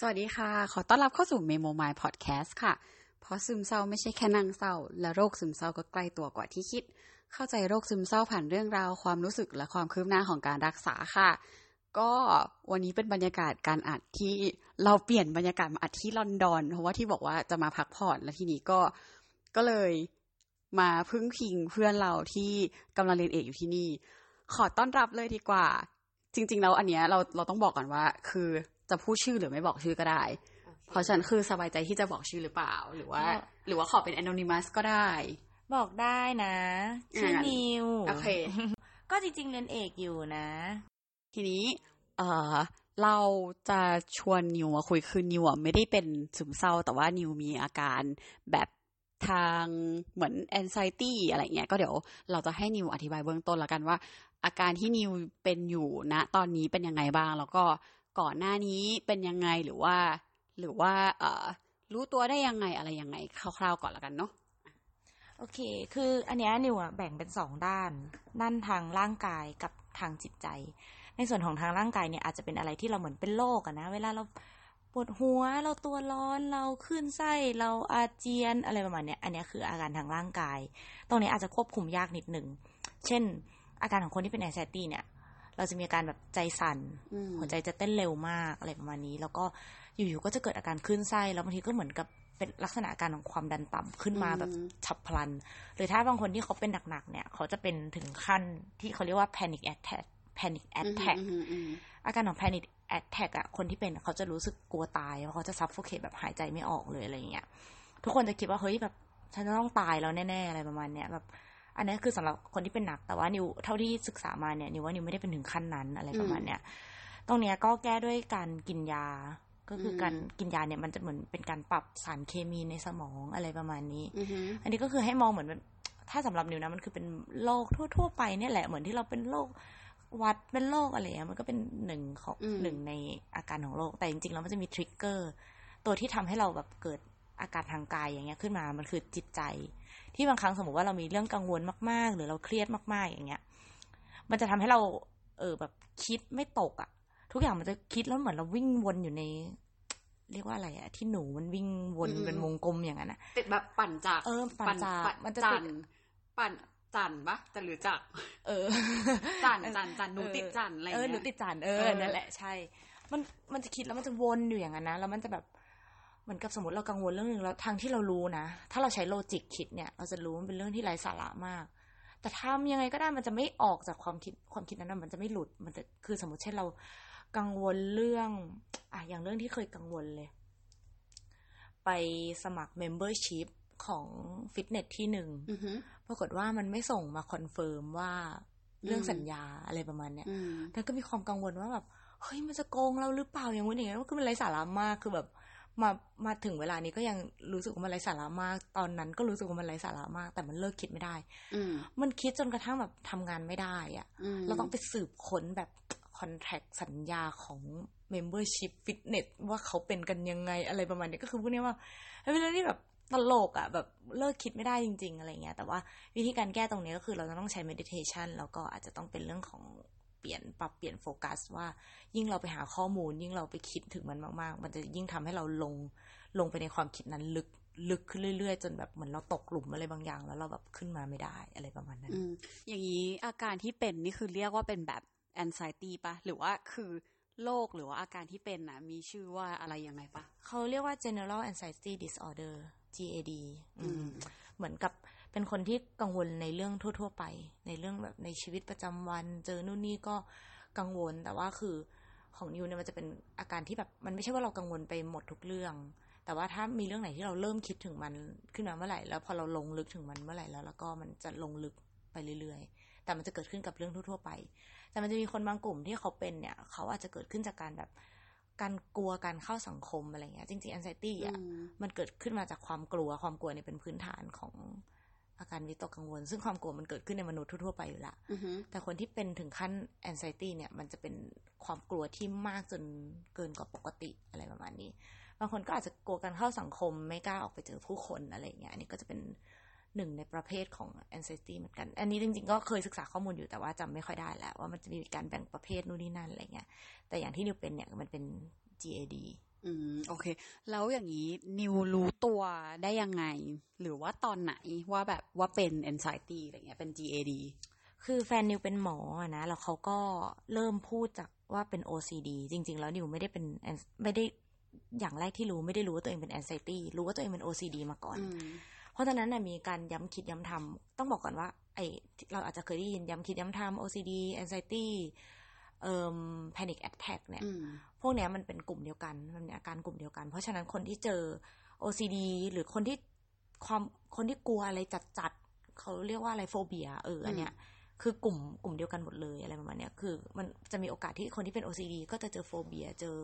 สวัสดีค่ะ ขอต้อนรับเข้าสู่ Memo My Podcast ค่ะ เพราะซึมเศร้าไม่ใช่แค่นั่งเศร้า และโรคซึมเศร้าก็ใกล้ตัวกว่าที่คิด เข้าใจโรคซึมเศร้าผ่านเรื่องราว ความรู้สึกและความคืบหน้าของการรักษาค่ะ ก็วันนี้เป็นบรรยากาศการอัดที่เราเปลี่ยนบรรยากาศมาอัดที่ลอนดอน เพราะว่าที่บอกว่าจะมาพักผ่อน แล้วทีนี้ก็ก็เลยมาพึ่งพิงเพื่อนเราที่กำลังเรียนเอกอยู่ที่นี่ ขอต้อนรับเลยดีกว่า จริง ๆ แล้วอันเนี้ยเราเราต้องบอกก่อนว่า คือ จะพูดชื่อหรือไม่บอกชื่อก็ได้ เพราะฉันคือสบายใจที่จะบอกชื่อหรือเปล่า หรือว่าก็หรือว่าขอเป็น anonymous ก็ได้ บอกได้นะชื่ออ่านิวโอเค ก็จริงๆเรียนเอกอยู่นะ ทีนี้ เออเราจะชวนนิวมาคุยคือนิวอะไม่ได้เป็นซึมเศร้า แต่ว่านิวมีอาการแบบทางเหมือน anxiety อะไรเงี้ย ก็เดี๋ยวเราจะให้นิวอธิบายเบื้องต้นแล้วกันว่า อาการที่นิวเป็นอยู่ณตอนนี้เป็นยังไงบ้าง แล้วก็ ก่อนหน้านี้เป็นยังไงหรือว่า หรือว่าเออรู้ตัวได้ยังไงอะไรยังไงคร่าวๆก่อนล้วกันเนาะโอเค คืออันเนี้ยนิวอะแบ่งเป็นสองด้าน ด้านทางร่างกายกับทางจิตใจ ในส่วนของทางร่างกายเนี่ยอาจจะเป็นอะไรที่เราเหมือนเป็นโรคอะนะ เวลาเราปวดหัว เราตัวร้อน เราขึ้นไส้ เราอาเจียนอะไรประมาณเนี้ย อันนี้คืออาการทางร่างกาย ตรงนี้อาจจะควบคุมยากนิดหนึ่ง เช่น อาการของคนที่เป็นแอนไซตี้เนี่ย เราจะมีอาการแบบใจสั่นอืมหัวใจจะเต้นเร็วมากอะไรประมาณนี้ แล้วก็อยู่ๆก็จะเกิดอาการคลื่นไส้แล้วบางทีก็เหมือนกับเป็นลักษณะอาการของความดันต่ำขึ้นมาอืมแบบฉับพลัน หรือถ้าบางคนที่เขาเป็นหนักๆเนี่ย เขาจะเป็นถึงขั้นที่เขาเรียกว่า panic attack panic attack อืมอืมอืมอาการของ panic attack อะคนที่เป็นอะเขาจะรู้สึกกลัวตายเพราะเขาจะ suffocate แบบหายใจไม่ออกเลยอะไรอย่างเงี้ยทุกคนจะคิดว่าเฮ้ยแบบฉันจะต้องตายแล้วแน่ๆอะไรประมาณเนี้ยแบบ อันนี้คือสำหรับคนที่เป็นหนัก แต่ว่านิวเท่าที่ศึกษามาเนี่ยนิวว่านิวไม่ได้เป็นถึงขั้นนั้นอะไรประมาณเนี้ยตรงเนี้ยก็แก้ด้วยการกินยา ก็คืออมการกินยาเนี่ยมันจะเหมือนเป็นการปรับสารเคมีในสมองอะไรประมาณนี้อือฮึอันนี้ก็คือให้มองเหมือนแบบถ้าสำหรับนิวนะมันคือเป็นโรคทั่ว ๆ ไปเนี่ยแหละเหมือนที่เราเป็นโรคหวัดเป็นโรคอะไรเงี้ยมันก็เป็นหนึ่งของอืมหนึ่งในอาการของโรคแต่จริงๆแล้วมันจะมีทริกเกอร์ตัวที่ทำให้เราแบบเกิดอาการทางกายอย่างเงี้ยขึ้นมา มันคือจิตใจ ที่บางครั้งสมมติว่าเรามีเรื่องกังวลมาก ๆ หรือเราเครียดมาก ๆ อย่างเงี้ย มันจะทำให้เรา เออแบบคิดไม่ตกอะทุกอย่างมันจะคิดแล้วเหมือนเราวิ่งวนอยู่ใน เรียกว่าอะไรอะที่หนูมันวิ่งวนอืมเป็นวงกลมอย่างนั้นอะติดแบบปั่นจากเออปั่นจากปั่มันจะจัติดนปั่นจันปะจันหรือจักรเออ จันจันจันหนูติดจันอะไรเออเงี้ยหนูติดจันเอเอออนั่นแหละใช่ มันมันจะคิดแล้วมันจะวนอยู่อย่างนั้นนะแล้วมันจะแบบ เหมือนกับสมมติเรากังวลเรื่องหนึ่งแล้วทางที่เรารู้นะ ถ้าเราใช้โลจิกคิดเนี่ย เราจะรู้ว่ามันเป็นเรื่องที่ไร้สาระมาก แต่ทำยังไงก็ได้มันจะไม่ออกจากความคิดความคิดนั้นนะมันจะไม่หลุดมันจะคือสมมติเช่นเรากังวลเรื่องอะอย่างเรื่องที่เคยกังวลเลย ไปสมัคร membership ของฟิตเนสที่หนึ่งอือฮึปรากฏว่ามันไม่ส่งมา confirm ว่าเรื่องอืมสัญญาอะไรประมาณเนี้ยอืมแล้วก็มีความกังวลว่าแบบเฮ้ยมันจะโกงเราหรือเปล่าอย่างงู้นอย่างนี้นคือมันไร้สาระมากคือแบบ มามาถึงเวลานี้ก็ยังรู้สึกว่ามันไร้สาระมาก ตอนนั้นก็รู้สึกว่ามันไร้สาระมาก แต่มันเลิกคิดไม่ได้ อืมมันคิดจนกระทั่งแบบทำงานไม่ได้อะมเราต้องไปสืบค้นแบบ contract สัญญาของ Membership Fitness ว่าเขาเป็นกันยังไงอะไรประมาณนี้ก็คือพวกนี้ว่าเป็นเรื่องที่แบบตลกอะแบบเลิกคิดไม่ได้จริง ๆ อะไรเงี้ยแต่ว่าวิธีการแก้ตรงนี้ก็คือเราจะต้องใช้ meditation แล้วก็อาจจะต้องเป็นเรื่องของ เปลี่ยนปรับเปลี่ยนโฟกัส ว่ายิ่งเราไปหาข้อมูล ยิ่งเราไปคิดถึงมันมากๆ มันจะยิ่งทำให้เราลงลงไปในความคิดนั้นลึกลึกขึ้นเรื่อยๆ จนแบบเหมือนเราตกหลุมอะไรบางอย่าง แล้วเราแบบขึ้นมาไม่ได้อะไรประมาณนั้นอืมอย่างนี้อาการที่เป็นนี่คือเรียกว่าเป็นแบบ anxiety ปะหรือว่าคือโรคหรือว่าอาการที่เป็นนะมีชื่อว่าอะไรยังไงปะเขาเรียกว่า general anxiety disorder GAD อืมอืมเหมือนกับ เป็นคนที่กังวลในเรื่องทั่ว ๆ ไป ในเรื่องแบบในชีวิตประจำวัน เจอนู่นนี่ก็กังวล แต่ว่าคือของนิวเนี่ยมันจะเป็นอาการที่แบบมันไม่ใช่ว่าเรากังวลไปหมดทุกเรื่อง แต่ว่าถ้ามีเรื่องไหนที่เราเริ่มคิดถึงมันขึ้นมาเมื่อไหร่ แล้วพอเราลงลึกถึงมันเมื่อไหร่แล้ว แล้วก็มันจะลงลึกไปเรื่อยๆ แต่มันจะเกิดขึ้นกับเรื่องทั่วๆไป แต่มันจะมีคนบางกลุ่มที่เขาเป็นเนี่ย เขาอาจจะเกิดขึ้นจากการแบบการกลัวการเข้าสังคมอะไรเงี้ย จริงๆ anxiety อะอืมมันเกิดขึ้นมาจากความกลัว ความกลัวเนี่ยเป็นพื้นฐานของ อาการวิตกกังวล ซึ่งความกลัวมันเกิดขึ้นในมนุษย์ทั่วๆไปอยู่ละอือฮึแต่คนที่เป็นถึงขั้น anxiety เนี่ย มันจะเป็นความกลัวที่มากจนเกินกว่าปกติอะไรประมาณนี้ บางคนก็อาจจะกลัวการเข้าสังคมไม่กล้าออกไปเจอผู้คนอะไรเงี้ย อันนี้ก็จะเป็นหนึ่งในประเภทของ anxiety เหมือนกัน อันนี้จริงๆ ก็เคยศึกษาข้อมูลอยู่แต่ว่าจำไม่ค่อยได้แล้ว ว่ามันจะมีการแบ่งประเภทนู่นนี่นั่นอะไรเงี้ย แต่อย่างที่นิวเป็นเนี่ยมันเป็น GAD อืม โอเค แล้วอย่างนี้นิวรู้ตัวได้ยังไง หรือว่าตอนไหนว่าแบบว่าเป็น anxiety อะไรเงี้ยเป็น GAD คือแฟนนิวเป็นหมออะนะ แล้วเขาก็เริ่มพูดจากว่าเป็น OCD จริง ๆ แล้วนิวไม่ได้เป็น ans- ไม่ได้อย่างแรกที่รู้ไม่ได้รู้ว่าตัวเองเป็น anxiety รู้ว่าตัวเองเป็น OCD มาก่อนอืมเพราะตอนนั้นน่ะมีการย้ำคิดย้ำทำต้องบอกก่อนว่า ไอเราอาจจะเคยได้ยินย้ำคิดย้ำทำ OCD anxiety เอ่อ panic attack เนี่ยอืมพวกเนี้ยมันเป็นกลุ่มเดียวกัน มันเป็นอาการกลุ่มเดียวกัน เพราะฉะนั้นคนที่เจอ OCD หรือคนที่ความคนที่กลัวอะไรจัดๆเขาเรียกว่าอะไรโฟเบีย เอออันเนี้ยคือกลุ่มกลุ่มเดียวกันหมดเลยอะไรประมาณเนี้ยคือ มันจะมีโอกาสที่คนที่เป็น OCD ก็จะเจอ phobia เจอ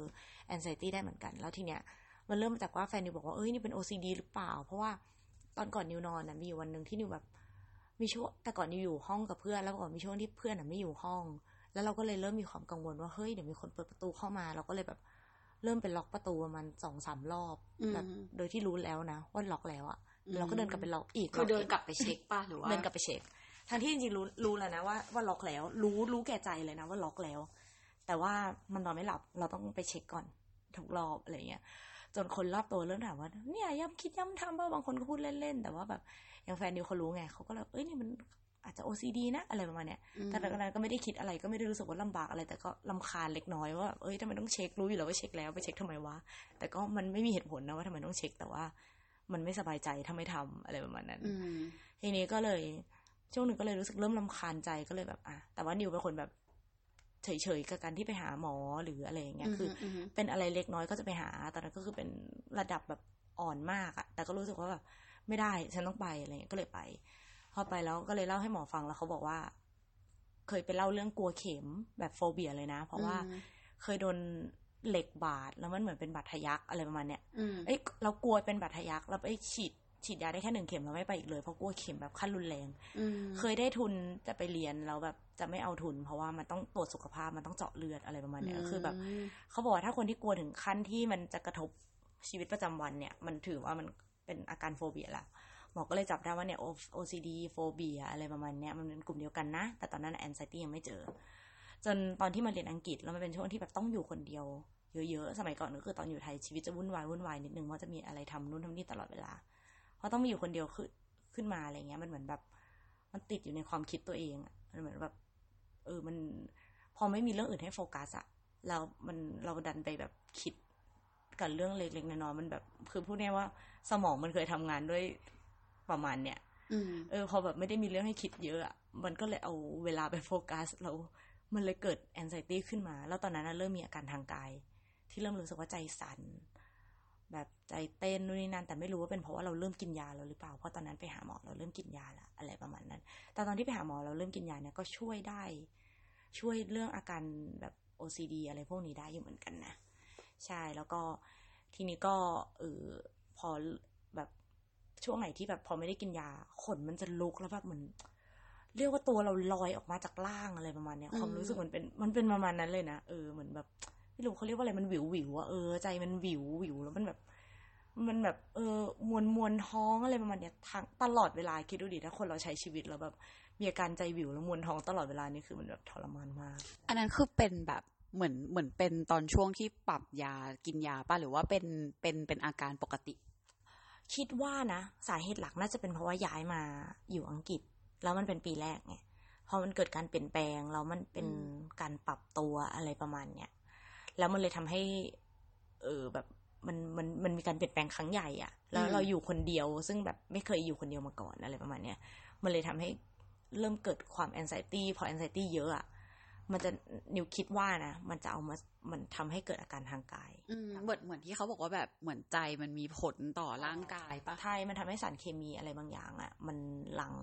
anxiety ได้เหมือนกัน แล้วทีเนี้ยมันเริ่มมาจากว่าแฟนนิวบอกว่าเอ้ยนี่เป็น OCD หรือเปล่า เพราะว่าตอนก่อนนิวนอนนะมีอยู่วันหนึ่งที่นิวแบบมีช่วงแต่ก่อนนิวอยู่ห้องกับเพื่อนแล้วก่อนมีช่วงที่เพื่อนอะไม่อยู่ห้อง แล้วเราก็เลยเริ่มมีความกังวลว่าเฮ้ยเดี๋ยวมีคนเปิดประตูเข้ามา เราก็เลยแบบเริ่มเป็นล็อกประตูประมาณสองสามรอบอืมแบบโดยที่รู้แล้วนะว่าล็อกแล้วอะอืมเราก็เดินกลับไปล็อกอีกคือเดินกลับไปเช็คป่ะหรือว่าเดินกลับไปเช็คทั้งที่จริงๆรู้รู้แล้วนะว่าว่าล็อกแล้ว รู้รู้แก่ใจเลยนะว่าล็อกแล้ว แต่ว่ามันนอนไม่หลับเราต้องไปเช็คก่อนทุกรอบอะไรเงี้ยจนคนรอบตัวเริ่มถามว่าเนี่ยย้ำคิดย้ำทำป่ะบางคนก็พูดเล่นๆแต่ว่าแบบอย่างแฟนนิวเขารู้ไงเขาก็เลยเอ้ยนี่มัน อาจจะ OCD นะอะไรประมาณเนี้ยอืมแต่ตอนนั้นก็ไม่ได้คิดอะไรก็ไม่ได้รู้สึกว่าลำบากอะไร แต่ก็ลำคาญเล็กน้อยว่าแบบเอ้ยทำไมต้องเช็ครู้อยู่แล้วว่าเช็คแล้วไปเช็คทำไมวะแต่ก็มันไม่มีเหตุผลนะว่าทำไมต้องเช็ค แต่ว่ามันไม่สบายใจถ้าไม่ทำอะไรประมาณนั้นอืมทีนี้ก็เลยช่วงหนึ่งก็เลยรู้สึกเริ่มลำคาญใจก็เลยแบบอะแต่ว่านิวเป็นคนแบบเฉยๆกับการที่ไปหาหมอหรืออะไรอย่างเงี้ยคืออมเป็นอะไรเล็กน้อยก็จะไปหาตอนนั้นก็คือเป็นระดับแบบอ่อนมากอะแต่ก็รู้สึกว่าแบบไม่ได้ฉันต้องไปอะไรเงี้ยก็เลยไป พอไปแล้วก็เลยเล่าให้หมอฟังแล้วเขาบอกว่า เคยไปเล่าเรื่องกลัวเข็มแบบโฟเบียเลยนะ เพราะว่าอืมเคยโดนเหล็กบาดแล้วมันเหมือนเป็นบาดทะยักอะไรประมาณเนี้ยอืมเอ้ยเรากลัวเป็นบาดทะยักเราไปฉีดฉีดยาได้แค่หนึ่งเข็มเราไม่ไปอีกเลยเพราะกลัวเข็มแบบขั้นรุนแรงอืมเคยได้ทุนจะไปเรียนแล้วแบบจะไม่เอาทุน เพราะว่ามันต้องตรวจสุขภาพมันต้องเจาะเลือดอะไรประมาณเนี้ยคือแบบมเขาบอกว่าถ้าคนที่กลัวถึงขั้นที่มันจะกระทบชีวิตประจำวันเนี่ย มันถือว่ามันเป็นอาการ phobia ละ หมอก็เลยจับได้ว่าเนี่ย OCD, phobia อะไรประมาณเนี้ยมันเป็นกลุ่มเดียวกันนะ แต่ตอนนั้น anxiety ยังไม่เจอ จนตอนที่มาเรียนอังกฤษแล้วมันเป็นช่วงที่แบบต้องอยู่คนเดียวเยอะๆ สมัยก่อนก็คือตอนอยู่ไทยชีวิตจะวุ่นวายวุ่นวายนิดนึงว่าจะมีอะไรทำนู่นทำนี่ตลอดเวลา เพราะต้องมาอยู่คนเดียวขึ้นขึ้นมาอะไรเงี้ย มันเหมือนแบบ มันติดอยู่ในความคิดตัวเองอะมันเหมือนแบบ เออ มัน พอไม่มีเรื่องอื่นให้โฟกัสอะเรามันเราดันไปแบบคิดกับเรื่องเล็กๆน้อยๆมันแบบ คือพูดง่ายว่าสมองมันเคยทำงานด้วย ประมาณเนี้ยอืมเออ พอแบบไม่ได้มีเรื่องให้คิดเยอะอะมันก็เลยเอาเวลาไปโฟกัสแล้วมันเลยเกิดแอนไซตี้ขึ้นมา แล้วตอนนั้นนะเริ่มมีอาการทางกาย ที่เริ่มรู้สึกว่าใจสั่นแบบใจเต้นนู่นนี่นั่นแต่ไม่รู้ว่าเป็นเพราะว่าเราเริ่มกินยาแล้วหรือเปล่าเพราะตอนนั้นไปหาหมอเราเริ่มกินยาละอะไรประมาณนั้น แต่ตอนที่ไปหาหมอเราเริ่มกินยาเนี่ยก็ช่วยได้ ช่วยเรื่องอาการแบบ OCD อะไรพวกนี้ได้อยู่เหมือนกันนะ ใช่แล้วก็ทีนี้ก็เออพอแบบ ช่วงไหนที่แบบพอไม่ได้กินยา ขนมันจะลุกแล้วแบบเหมือนเรียกว่าตัวเราลอยออกมาจากล่างอะไรประมาณเนี้ยอืมความรู้สึกมันเป็นมันเป็นประมาณนั้นเลยนะเออเหมือนแบบไม่รู้เขาเรียกว่าอะไรมันวิววิวอะเออใจมันวิววิวแล้วมันแบบ มันแบบ เออมวนมวนท้องอะไรประมาณเนี้ยทั้งตลอดเวลาคิดดูดิถ้าคนเราใช้ชีวิตแล้วแบบมีอาการใจวิวแล้วมวนท้องตลอดเวลานี่คือมันแบบทรมานมาก อันนั้นคือเป็นแบบเหมือนเหมือนเป็นตอนช่วงที่ปรับยากินยาป่ะหรือว่าเป็นเป็นเป็นอาการปกติ คิดว่านะ สาเหตุหลักน่าจะเป็นเพราะว่าย้ายมาอยู่อังกฤษ แล้วมันเป็นปีแรกไงพอมันเกิดการเปลี่ยนแปลงแล้วมันเป็นอืมการปรับตัวอะไรประมาณเนี้ยแล้วมันเลยทำให้ เออแบบมันมันมันมีการเปลี่ยนแปลงครั้งใหญ่อะแล้วเราอยู่คนเดียว ซึ่งแบบไม่เคยอยู่คนเดียวมาก่อนอะไรประมาณเนี้ยมันเลยทำให้เริ่มเกิดความแอนไซตี้พอแอนไซตี้เยอะอะ มันจะนิวคิดว่านะมันจะเอามามันทำให้เกิดอาการทางกายอืมเหมือนเหมือนที่เขาบอกว่าแบบเหมือนใจมันมีผลต่อร่างกายป่ะใช่มันทำให้สารเคมีอะไรบางอย่างอะ่ะ มันหลัง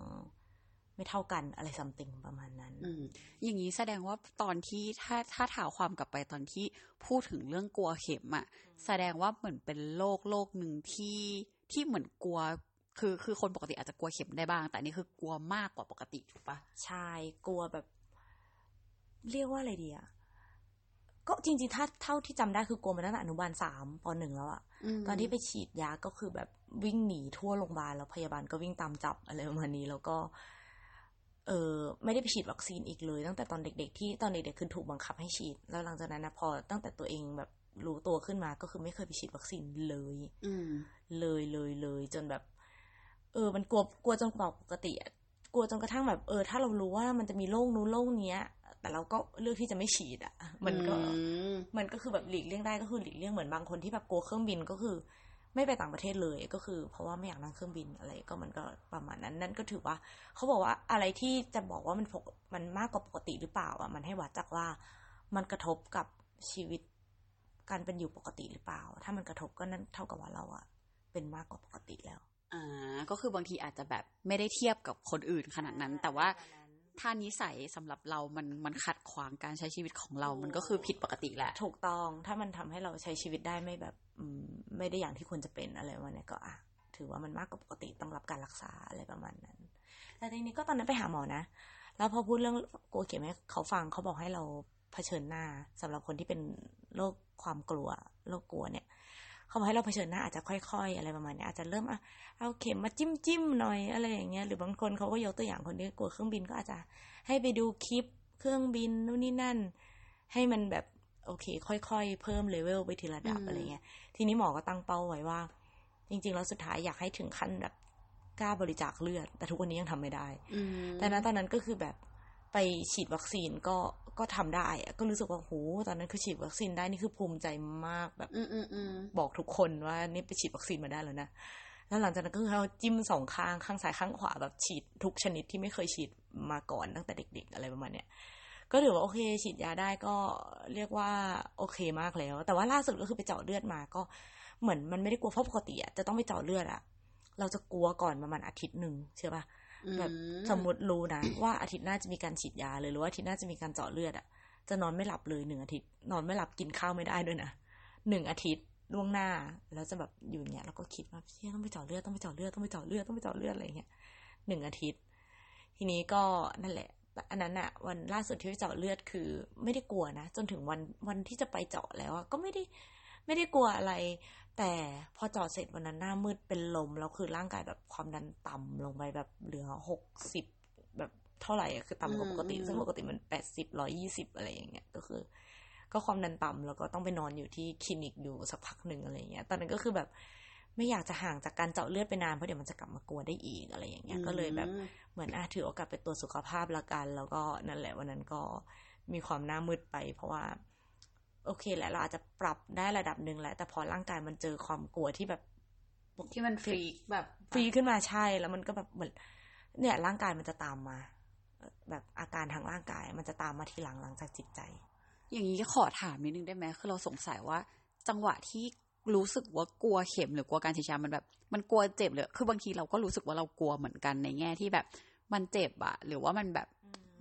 ไม่เท่ากันอะไรซัมติงประมาณนั้น อืมอย่างนี้แสดงว่าตอนที่ถ้าถ้าถาความกลับไปตอนที่พูดถึงเรื่องกลัวเข็มอะแสดงว่าเหมือนเป็นโรคโรคหนึ่งที่ที่เหมือนกลัวคือคือคนปกติอาจจะกลัวเข็มได้บ้าง แต่อันนี่คือกลัวมากกว่าปกติถูกปะใช่กลัวแบบ เรียกว่าอะไรดีอะก็จริงๆ ถ้าเท่าที่จำได้คือกลัวมาตั้งแต่อนุบาลสามปหนึ่งแล้วอะตอนที่ไปฉีดยาก็คือแบบวิ่งหนีทั่วโรงพยาบาลแล้วพยาบาลก็วิ่งตามจับอะไรประมาณนี้แล้วก็ เออไม่ได้ไปฉีดวัคซีนอีกเลย ตั้งแต่ตอนเด็ก ๆ ที่ตอนเด็กๆคือถูกบังคับให้ฉีด แล้วหลังจากนั้นนะพอตั้งแต่ตัวเองแบบรู้ตัวขึ้นมาก็คือไม่เคยไปฉีดวัคซีนเลย อืมเลยเลยเลยจนแบบ เออ มันกลัวกลัวจนกว่าปกติอะกลัวจนกระทั่งแบบเออ ถ้าเรารู้ว่ามันจะมีโรคนู้นโรคเนี้ย แต่เราก็เลือกที่จะไม่ฉีดอะมันก็อืมมันก็คือแบบหลีกเลี่ยงได้ก็คือหลีกเลี่ยงเหมือนบางคนที่แบบกลัวเครื่องบินก็คือ ไม่ไปต่างประเทศเลยก็คือ เพราะว่าไม่อยากนั่งเครื่องบินอะไรก็มันก็ประมาณนั้นนั่นก็ถือว่า เขาบอกว่าอะไรที่จะบอกว่ามันปกมันมากกว่าปกติหรือเปล่าอะมันให้วัดจากว่ามันกระทบกับชีวิตการเป็นอยู่ปกติหรือเปล่า ถ้ามันกระทบก็นั่นเท่ากับว่าเราอะเป็นมากกว่าปกติแล้ว อ่า ก็คือบางทีอาจจะแบบไม่ได้เทียบกับคนอื่นขนาดนั้น แต่ว่า ถ้านิสัยสำหรับเรามันมันขัดขวางการใช้ชีวิตของเรา มันก็คือผิดปกติแหละ ถูกต้อง ถ้ามันทำให้เราใช้ชีวิตได้ไม่แบบอืมไม่ได้อย่างที่ควรจะเป็นอะไรประมาณเนี้ยก็อะถือว่ามันมากกว่าปกติต้องรับการรักษาอะไรประมาณนั้น แต่ทีนี้ก็ตอนนั้นไปหาหมอนะ แล้วพอพูดเรื่องกลัวเข็มให้เขาฟังเขาบอกให้เราเผชิญหน้าสำหรับคนที่เป็นโรคความกลัวโรคกลัวเนี่ย เขาบอกให้เราเผชิญหน้าอาจจะค่อยๆ อะไรประมาณเนี้ยอาจจะเริ่มอะเอาเข็มมาจิ้มจิ้มๆหน่อยอะไรอย่างเงี้ยหรือบางคนเขาก็ยกตัวอย่างคนที่กลัวเครื่องบินก็อาจจะให้ไปดูคลิปเครื่องบินนู่นนี่นั่น ให้มันแบบโอเค ค่อยๆ เพิ่มเลเวลไปทีละดับอืมอะไรเงี้ย ทีนี้หมอก็ตั้งเป้าไว้ว่า จริงๆแล้วสุดท้ายอยากให้ถึงขั้นแบบกล้าบริจาคเลือด แต่ทุกวันนี้ยังทำไม่ได้อืมแต่ณตอนนั้นก็คือแบบไปฉีดวัคซีนก็ ก็ทำได้อะก็รู้สึกว่าโหตอนนั้นคือฉีดวัคซีนได้นี่คือภูมิใจมากแบบอืมอืมอืมบอกทุกคนว่านี่ไปฉีดวัคซีนมาได้แล้วนะแล้วหลังจากนั้นก็คือเราจิ้มสองข้างข้างซ้ายข้างขวาแบบฉีดทุกชนิดที่ไม่เคยฉีดมาก่อนตั้งแต่เด็ก ๆ อะไรประมาณเนี้ยก็ถือว่าโอเคฉีดยาได้ก็เรียกว่าโอเคมากแล้ว แต่ว่าล่าสุดก็คือไปเจาะเลือดมาก็เหมือนมันไม่ได้กลัวเพราะปกติอะจะต้องไปเจาะเลือดอะเราจะกลัวก่อนประมาณอาทิตย์หนึ่งใช่ปะ แบบสมมติรู้นะว่าอาทิตย์หน้าจะมีการฉีดยาเลยหรือว่าอาทิตย์หน้าจะมีการเจาะเลือดอะจะนอนไม่หลับเลยหนึ่งอาทิตย์ นอนไม่หลับกินข้าวไม่ได้ด้วยนะหนึ่งอาทิตย์ล่วงหน้า แล้วจะแบบอยู่เนี้ยแล้วก็คิดว่าเชี่ยต้องไปเจาะเลือดต้องไปเจาะเลือดต้องไปเจาะเลือดต้องไปเจาะเลือดอะไรเงี้ยหนึ่งอาทิตย์ ทีนี้ก็นั่นแหละอันนั้นอะวันล่าสุดที่ไปเจาะเลือดคือ ไม่ได้กลัวนะจนถึงวันวันที่จะไปเจาะแล้วก็ไม่ได้ไม่ได้กลัวอะไร แต่พอเจาะเสร็จวันนั้นหน้ามืดเป็นลมแล้วคือร่างกายแบบความดันต่ำลงไปแบบเหลือหกสิบแบบเท่าไหร่อะคือต่ำกว่าปกติซึ่งปกติมันแปดสิบร้อยี่สิบอะไรอย่างเงี้ยก็คือ ก็ความดันต่ำแล้วก็ต้องไปนอนอยู่ที่คลินิกอยู่สักพักหนึ่งอะไรอย่างเงี้ย ตอนนั้นก็คือแบบไม่อยากจะห่างจากการเจาะเลือดไปนานเพราะเดี๋ยวมันจะกลับมากลัวได้อีกอะไรอย่างเงี้ย ก็เลยแบบอืมเหมือนอะถือโอกาสไปตรวจสุขภาพละกัน แล้วก็นั่นแหละวันนั้นก็มีความหน้ามืดไป เพราะว่า โอเคแหละเราอาจจะปรับได้ระดับหนึ่งแหละแต่พอร่างกายมันเจอความกลัวที่แบบที่มันฟรีกแบบฟรีขึ้นมาใช่แล้วมันก็แบบเหมือนเนี่ย ร่างกายมันจะตามมา แบบอาการทางร่างกาย มันจะตามมาทีหลังหลังจากจิตใจ อย่างนี้ขอถามนิดนึงได้ไหมคือเราสงสัยว่า จังหวะที่รู้สึกว่ากลัวเข็มหรือกลัวการฉีดยามันแบบ มันกลัวเจ็บเลยคือบางทีเราก็รู้สึกว่าเรากลัวเหมือนกันในแง่ที่แบบ มันเจ็บอะหรือว่ามันแบบ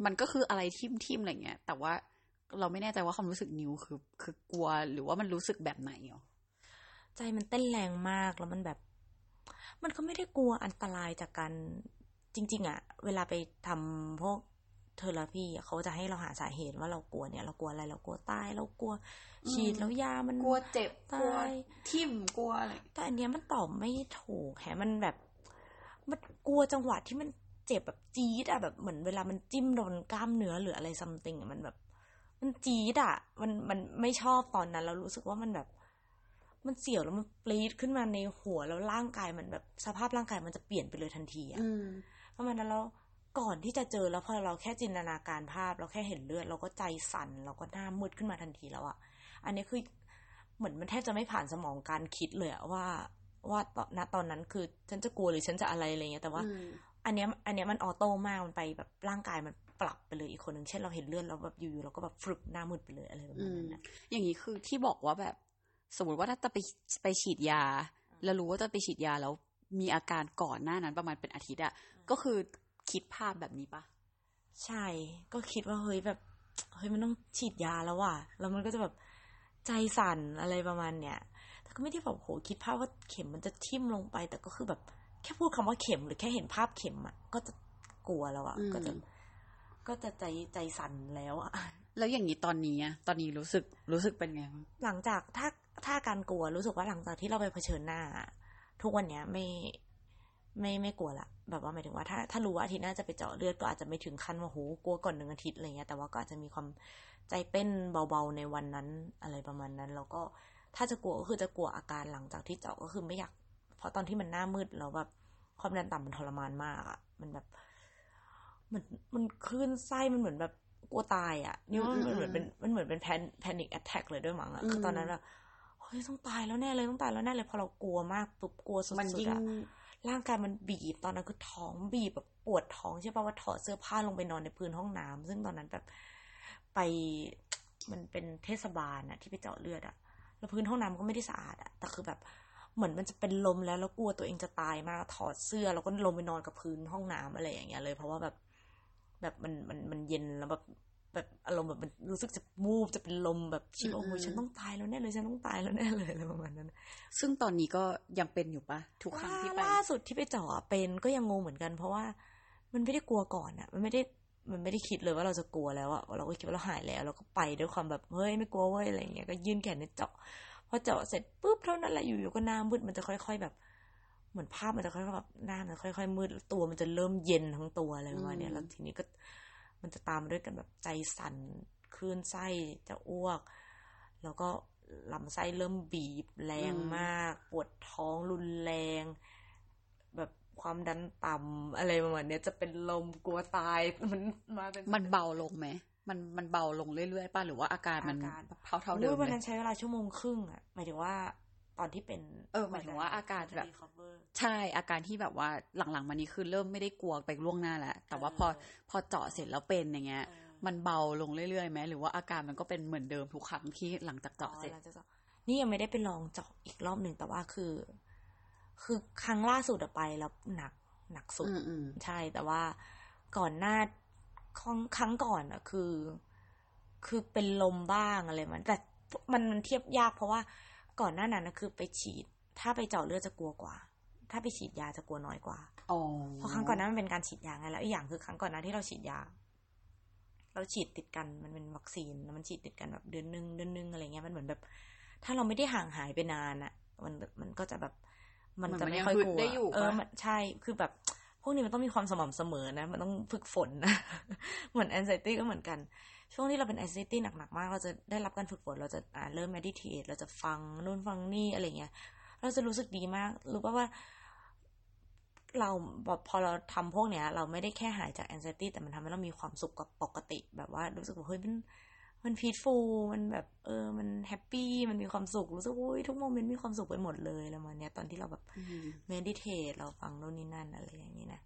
มันก็คืออะไรทิ่มทิมๆอะไรเงี้ยแต่ว่า เราไม่แน่ใจว่าความรู้สึกนิวคือ คือกลัวหรือว่ามันรู้สึกแบบไหนเหรอใจมันเต้นแรงมากแล้วมันแบบ มันก็ไม่ได้กลัวอันตรายจากการจริง ๆอะเวลาไปทำพวกเทอราพีอะเขาจะให้เราหาสาเหตุว่าเรากลัวเนี่ย เรากลัวอะไรเรากลัวตายเรากลัว ฉีดอืมแล้วยามันกลัวเจ็บตายกลัวทิ่มกลัวอะไรแต่อันเนี้ยมันตอบไม่ถูกแฮะมันแบบ มันกลัวจังหวะที่มันเจ็บแบบจี๊ดอะแบบเหมือนเวลามันจิ้มโดนกล้ามเนื้อหรืออะไรซัมติงอะมันแบบ มันจี๊ดอะมันมันไม่ชอบตอนนั้น เรารู้สึกว่ามันแบบ มันเสียวแล้วมันปรีดขึ้นมาในหัวแล้วร่างกายมันแบบสภาพร่างกายมันจะเปลี่ยนไปเลยทันทีอะอืมประมาณนั้นแล้วก่อนที่จะเจอแล้วพอเราแค่จินตนาการภาพ เราแค่เห็นเลือด เราก็ใจสั่นเราก็หน้ามืดขึ้นมาทันทีแล้วอะอันนี้คือเหมือนมันแทบจะไม่ผ่านสมองการคิดเลยอะว่าว่าตอนณตอนนั้นคือฉันจะกลัวหรือฉันจะอะไรอะไรเงี้ยแต่ว่าอืมอันเนี้ย อันเนี้ยมันออโต้มากมันไปแบบร่างกายมัน ปรับไปเลยอีกคนหนึ่งเช่นเราเห็นเลือดแล้วแบบอยู่ๆเราก็แบบฟรึบหน้ามืดไปเลยอะไรแบบอืนั้นมนะอย่างนี้คือที่บอกว่าแบบ สมมติว่าถ้าจะไปไปฉีดยา แล้วรู้ว่าจะไปฉีดยาแล้วมีอาการก่อนหน้านั้นประมาณเป็นอาทิตย์อะก็คือคิดภาพแบบนี้ปะใช่ ก็คิดว่าเฮ้ยแบบเฮ้ยมันต้องฉีดยาแล้วว่ะ แล้วมันก็จะแบบใจสั่นอะไรประมาณเนี้ยแต่ก็ไม่ได้แบบโหคิดภาพว่าเข็มมันจะทิ่มลงไป แต่ก็คือแบบแค่พูดคำว่าเข็มหรือแค่เห็นภาพเข็มอะก็จะกลัวแล้วอะอืมก็จะ ก็จะใจใจสั่นแล้วอะแล้วอย่างนี้ตอนนี้อะตอนนี้รู้สึกรู้สึกเป็นไงบ้างหลังจากถ้าถ้าการกลัวรู้สึกว่าหลังจากที่เราไปเผชิญหน้า ทุกวันเนี้ยไม่ไม่ไม่กลัวละแบบว่าหมายถึงว่าถ้าถ้ารู้ว่าอาทิตย์หน้าจะไปเจาะเลือดก็อาจจะไม่ถึงขั้นว่าโหกลัวก่อนหนึ่งอาทิตย์อะไรเงี้ยแต่ว่าก็อาจจะมีความใจเต้นเบาๆในวันนั้นอะไรประมาณนั้น แล้วก็ถ้าจะกลัวก็คือจะกลัวอาการหลังจากที่เจาะก็คือไม่อยาก เพราะตอนที่มันหน้ามืดแล้วแบบความดันต่ำมันทรมานมากอะมันแบบ มันมันคลื่นไส้มันเหมือนแบบกลัวตายอะนี่ว่ามันเหมือนเป็นมันเหมือนเป็นแพนแพนิคแอทแทกเลยด้วยมั้งอะคือตอนนั้นแบบเฮ้ยต้องตายแล้วแน่เลยต้องตายแล้วแน่เลยพอเรากลัวมากปุ๊บกลัวสุดมันยิ่ๆงอะร่างกายมันบีบตอนนั้นคือท้องบีบแบบปวดท้องใช่ปะว่าถอดเสื้อผ้าลงไปนอนในพื้นห้องน้ำซึ่งตอนนั้นแบบไปมันเป็นเทศบาลอะที่ไปเจาะเลือดอะแล้วพื้นห้องน้ำก็ไม่ได้สะอาดอะแต่คือแบบเหมือนมันจะเป็นลมแล้วแล้วกลัวตัวเองจะตายมากถอดเสื้อแล้วก็ลงไปนอนกับพื้นห้องน้ำอะไรอย่างเงี้ยเลย เพราะว่าแบบ แบบมันมันมันเย็นแล้วแบบแบบอารมณ์แบบมันรู้สึกจะมูบจะเป็นลมแบบคิดว่าโอ้ยฉันต้องตายแล้วแน่เลยฉันต้องตายแล้วแน่เลยอะไรประมาณนั้น ซึ่งตอนนี้ก็ยังเป็นอยู่ปะทุกครั้งที่ไปล่าสุดที่ไปเจาะเป็นก็ยังงงเหมือนกัน เพราะว่ามันไม่ได้กลัวก่อนอะมันไม่ได้มันไม่ได้คิดเลยว่าเราจะกลัวแล้วอะเราก็คิดว่าเราหายแล้วเราก็ไปด้วยความแบบเฮ้ยไม่กลัวเว้ยอะไรอย่างเงี้ยก็ยื่นแขนในเจาะพอเจาะเสร็จปุ๊บเท่านั้นแหละอยู่ๆก็หน้ามืดมันจะค่อย ๆ แบบ เหมือนภาพมันจะค่อยๆแบบหน้ามันค่อยๆมืดแล้วตัวมันจะเริ่มเย็นทั้งตัวอะไรประมาณเนี้ยแล้วทีนี้ก็มันจะตามมาด้วยกันแบบใจสั่นคลื่นไส้จะอ้วก แล้วก็ลำไส้เริ่มบีบแรงอืมมาก ปวดท้องรุนแรง แบบความดันต่ำอะไรประมาณเนี้ยจะเป็นลมกลัวตายมันมาเป็นมันเบาลงไหมมันมันเบาลงเรื่อยๆป่ะหรือว่าอาการมันอาการเท่าเท่าเดิมอุ๊ยวันเลนั้ยนใช้เวลาชั่วโมงครึ่งอะหมายถึงว่า ตอนที่เป็น เออหมายถึงว่าอาการแบบจะ recover ใช่อาการที่แบบว่าหลังๆมานี้คือเริ่มไม่ได้กลัวไปล่วงหน้าแล้วแต่ว่าพอเออพอเจาะเสร็จแล้วเป็นอย่างเงี้ยเออมันเบาลงเรื่อยๆไหมหรือว่าอาการมันก็เป็นเหมือนเดิมทุกครั้งที่หลังจากเจาะเสร็จอ๋อหลังจากเจาะนี่ยังไม่ได้ไปลองเจาะอีกรอบหนึ่งแต่ว่าคือ คือครั้งล่าสุดอะไปแล้วหนักหนักสุดอืมอืมใช่แต่ว่าก่อนหน้าครั้งครั้งก่อนอะคือ คือเป็นลมบ้างอะไรมันแต่มันมันเทียบยากเพราะว่า ก่อนหน้านั้นนะคือไปฉีด ถ้าไปเจาะเลือดจะกลัวกว่า ถ้าไปฉีดยาจะกลัวน้อยกว่าอ๋อเพราะครั้งก่อนหน้ามันเป็นการฉีดยาไงแล้วอีกอย่างคือครั้งก่อนหน้าที่เราฉีดยา เราฉีดติดกันมันเป็นวัคซีนแล้วมันฉีดติดกันแบบเดือนหนึงเดือนหนึงอะไรเงี้ยมันเหมือนแบบ ถ้าเราไม่ได้ห่างหายไปนานอะมันมันก็จะแบบ มันจะไม่ค่อยกลัวได้อยู่เออปะมันใช่คือแบบพวกนี้มันต้องมีความสม่ำเสมอนะ มันต้องฝึกฝนนะ เหมือน anxiety ก็เหมือนกัน ช่วงที่เราเป็น anxiety หนักๆมาก เราจะได้รับการฝึกฝน เราจะอ่าเริ่ม meditate เราจะฟังนู่นฟังนี่อะไรเงี้ย เราจะรู้สึกดีมาก รู้ป่ะว่า เราแบบพอเราทำพวกเนี้ย เราไม่ได้แค่หายจาก anxiety แต่มันทำให้เรามีความสุขกับปกติ แบบว่ารู้สึกว่าเฮ้ยมันมัน peaceful มันแบบ เออ มัน happy มันมีความสุข รู้สึกว่าอุ๊ยทุก moment มีความสุขไปหมดเลยแล้วมันเนี้ยตอนที่เราแบบอืม meditate เราฟังโน่นนี่นั่นอะไรอย่างนี้นะ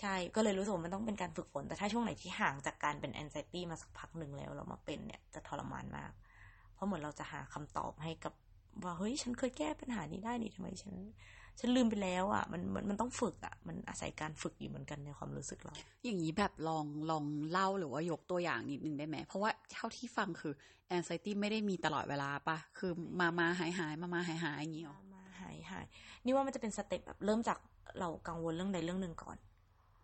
ใช่ก็เลยรู้สึกว่ามันต้องเป็นการฝึกฝน แต่ถ้าช่วงไหนที่ห่างจากการเป็น anxiety มาสักพักหนึ่งแล้วเรามาเป็นเนี่ยจะทรมานมาก เพราะเหมือนเราจะหาคำตอบให้กับว่าเฮ้ยฉันเคยแก้ปัญหานี้ได้นี่ทำไมฉัน ฉันลืมไปแล้วอะมันมันมันต้องฝึกอะ มันอาศัยการฝึกอยู่เหมือนกันในความรู้สึกเรา อย่างนี้แบบลองลองเล่าหรือว่ายกตัวอย่างนิดนึงได้ไหม เพราะว่าเท่าที่ฟังคือ anxiety ไม่ได้มีตลอดเวลาปะคือมามาหายหายมามาหายหายอย่างนี้หรอมาหายหายนี่ว่ามันจะเป็นสเต็ปแบบเริ่มจากเรากังวลเรื่องใดเรื่องหนึ่งก่อน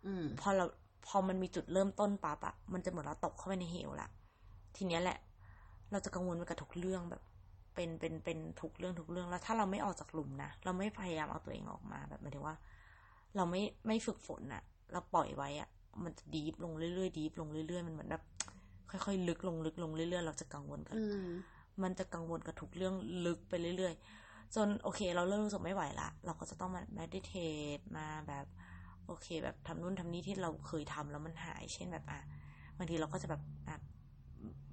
อืม พอเราพอมันมีจุดเริ่มต้นปั๊บอะมันจะเหมือนเราตกเข้าไปในเหวละทีเนี้ยแหละ เราจะกังวลไปกับทุกเรื่องแบบ เป็นเป็นเป็นทุกเรื่องทุกเรื่องแล้วถ้าเราไม่ออกจากหลุมนะเราไม่พยายามเอาตัวเองออกมาแบบหมายถึงว่า เราไม่ไม่ฝึกฝนอะเราปล่อยไว้อะมันจะดีฟลงเรื่อยๆดีฟลงเรื่อยๆมันเหมือนแบบค่อยๆ ลึกลงลึกลงเรื่อยๆเราจะกังวลกันอืมมันจะกังวลกับทุกเรื่องลึกไปเรื่อยๆจนโอเค เราเริ่มรู้สึกไม่ไหวละเราก็จะต้องมา meditate มาแบบ โอเค แบบทำนู่นทำนี่ที่เราเคยทำแล้วมันหาย เช่นแบบอะบางทีเราก็จะแบบอะ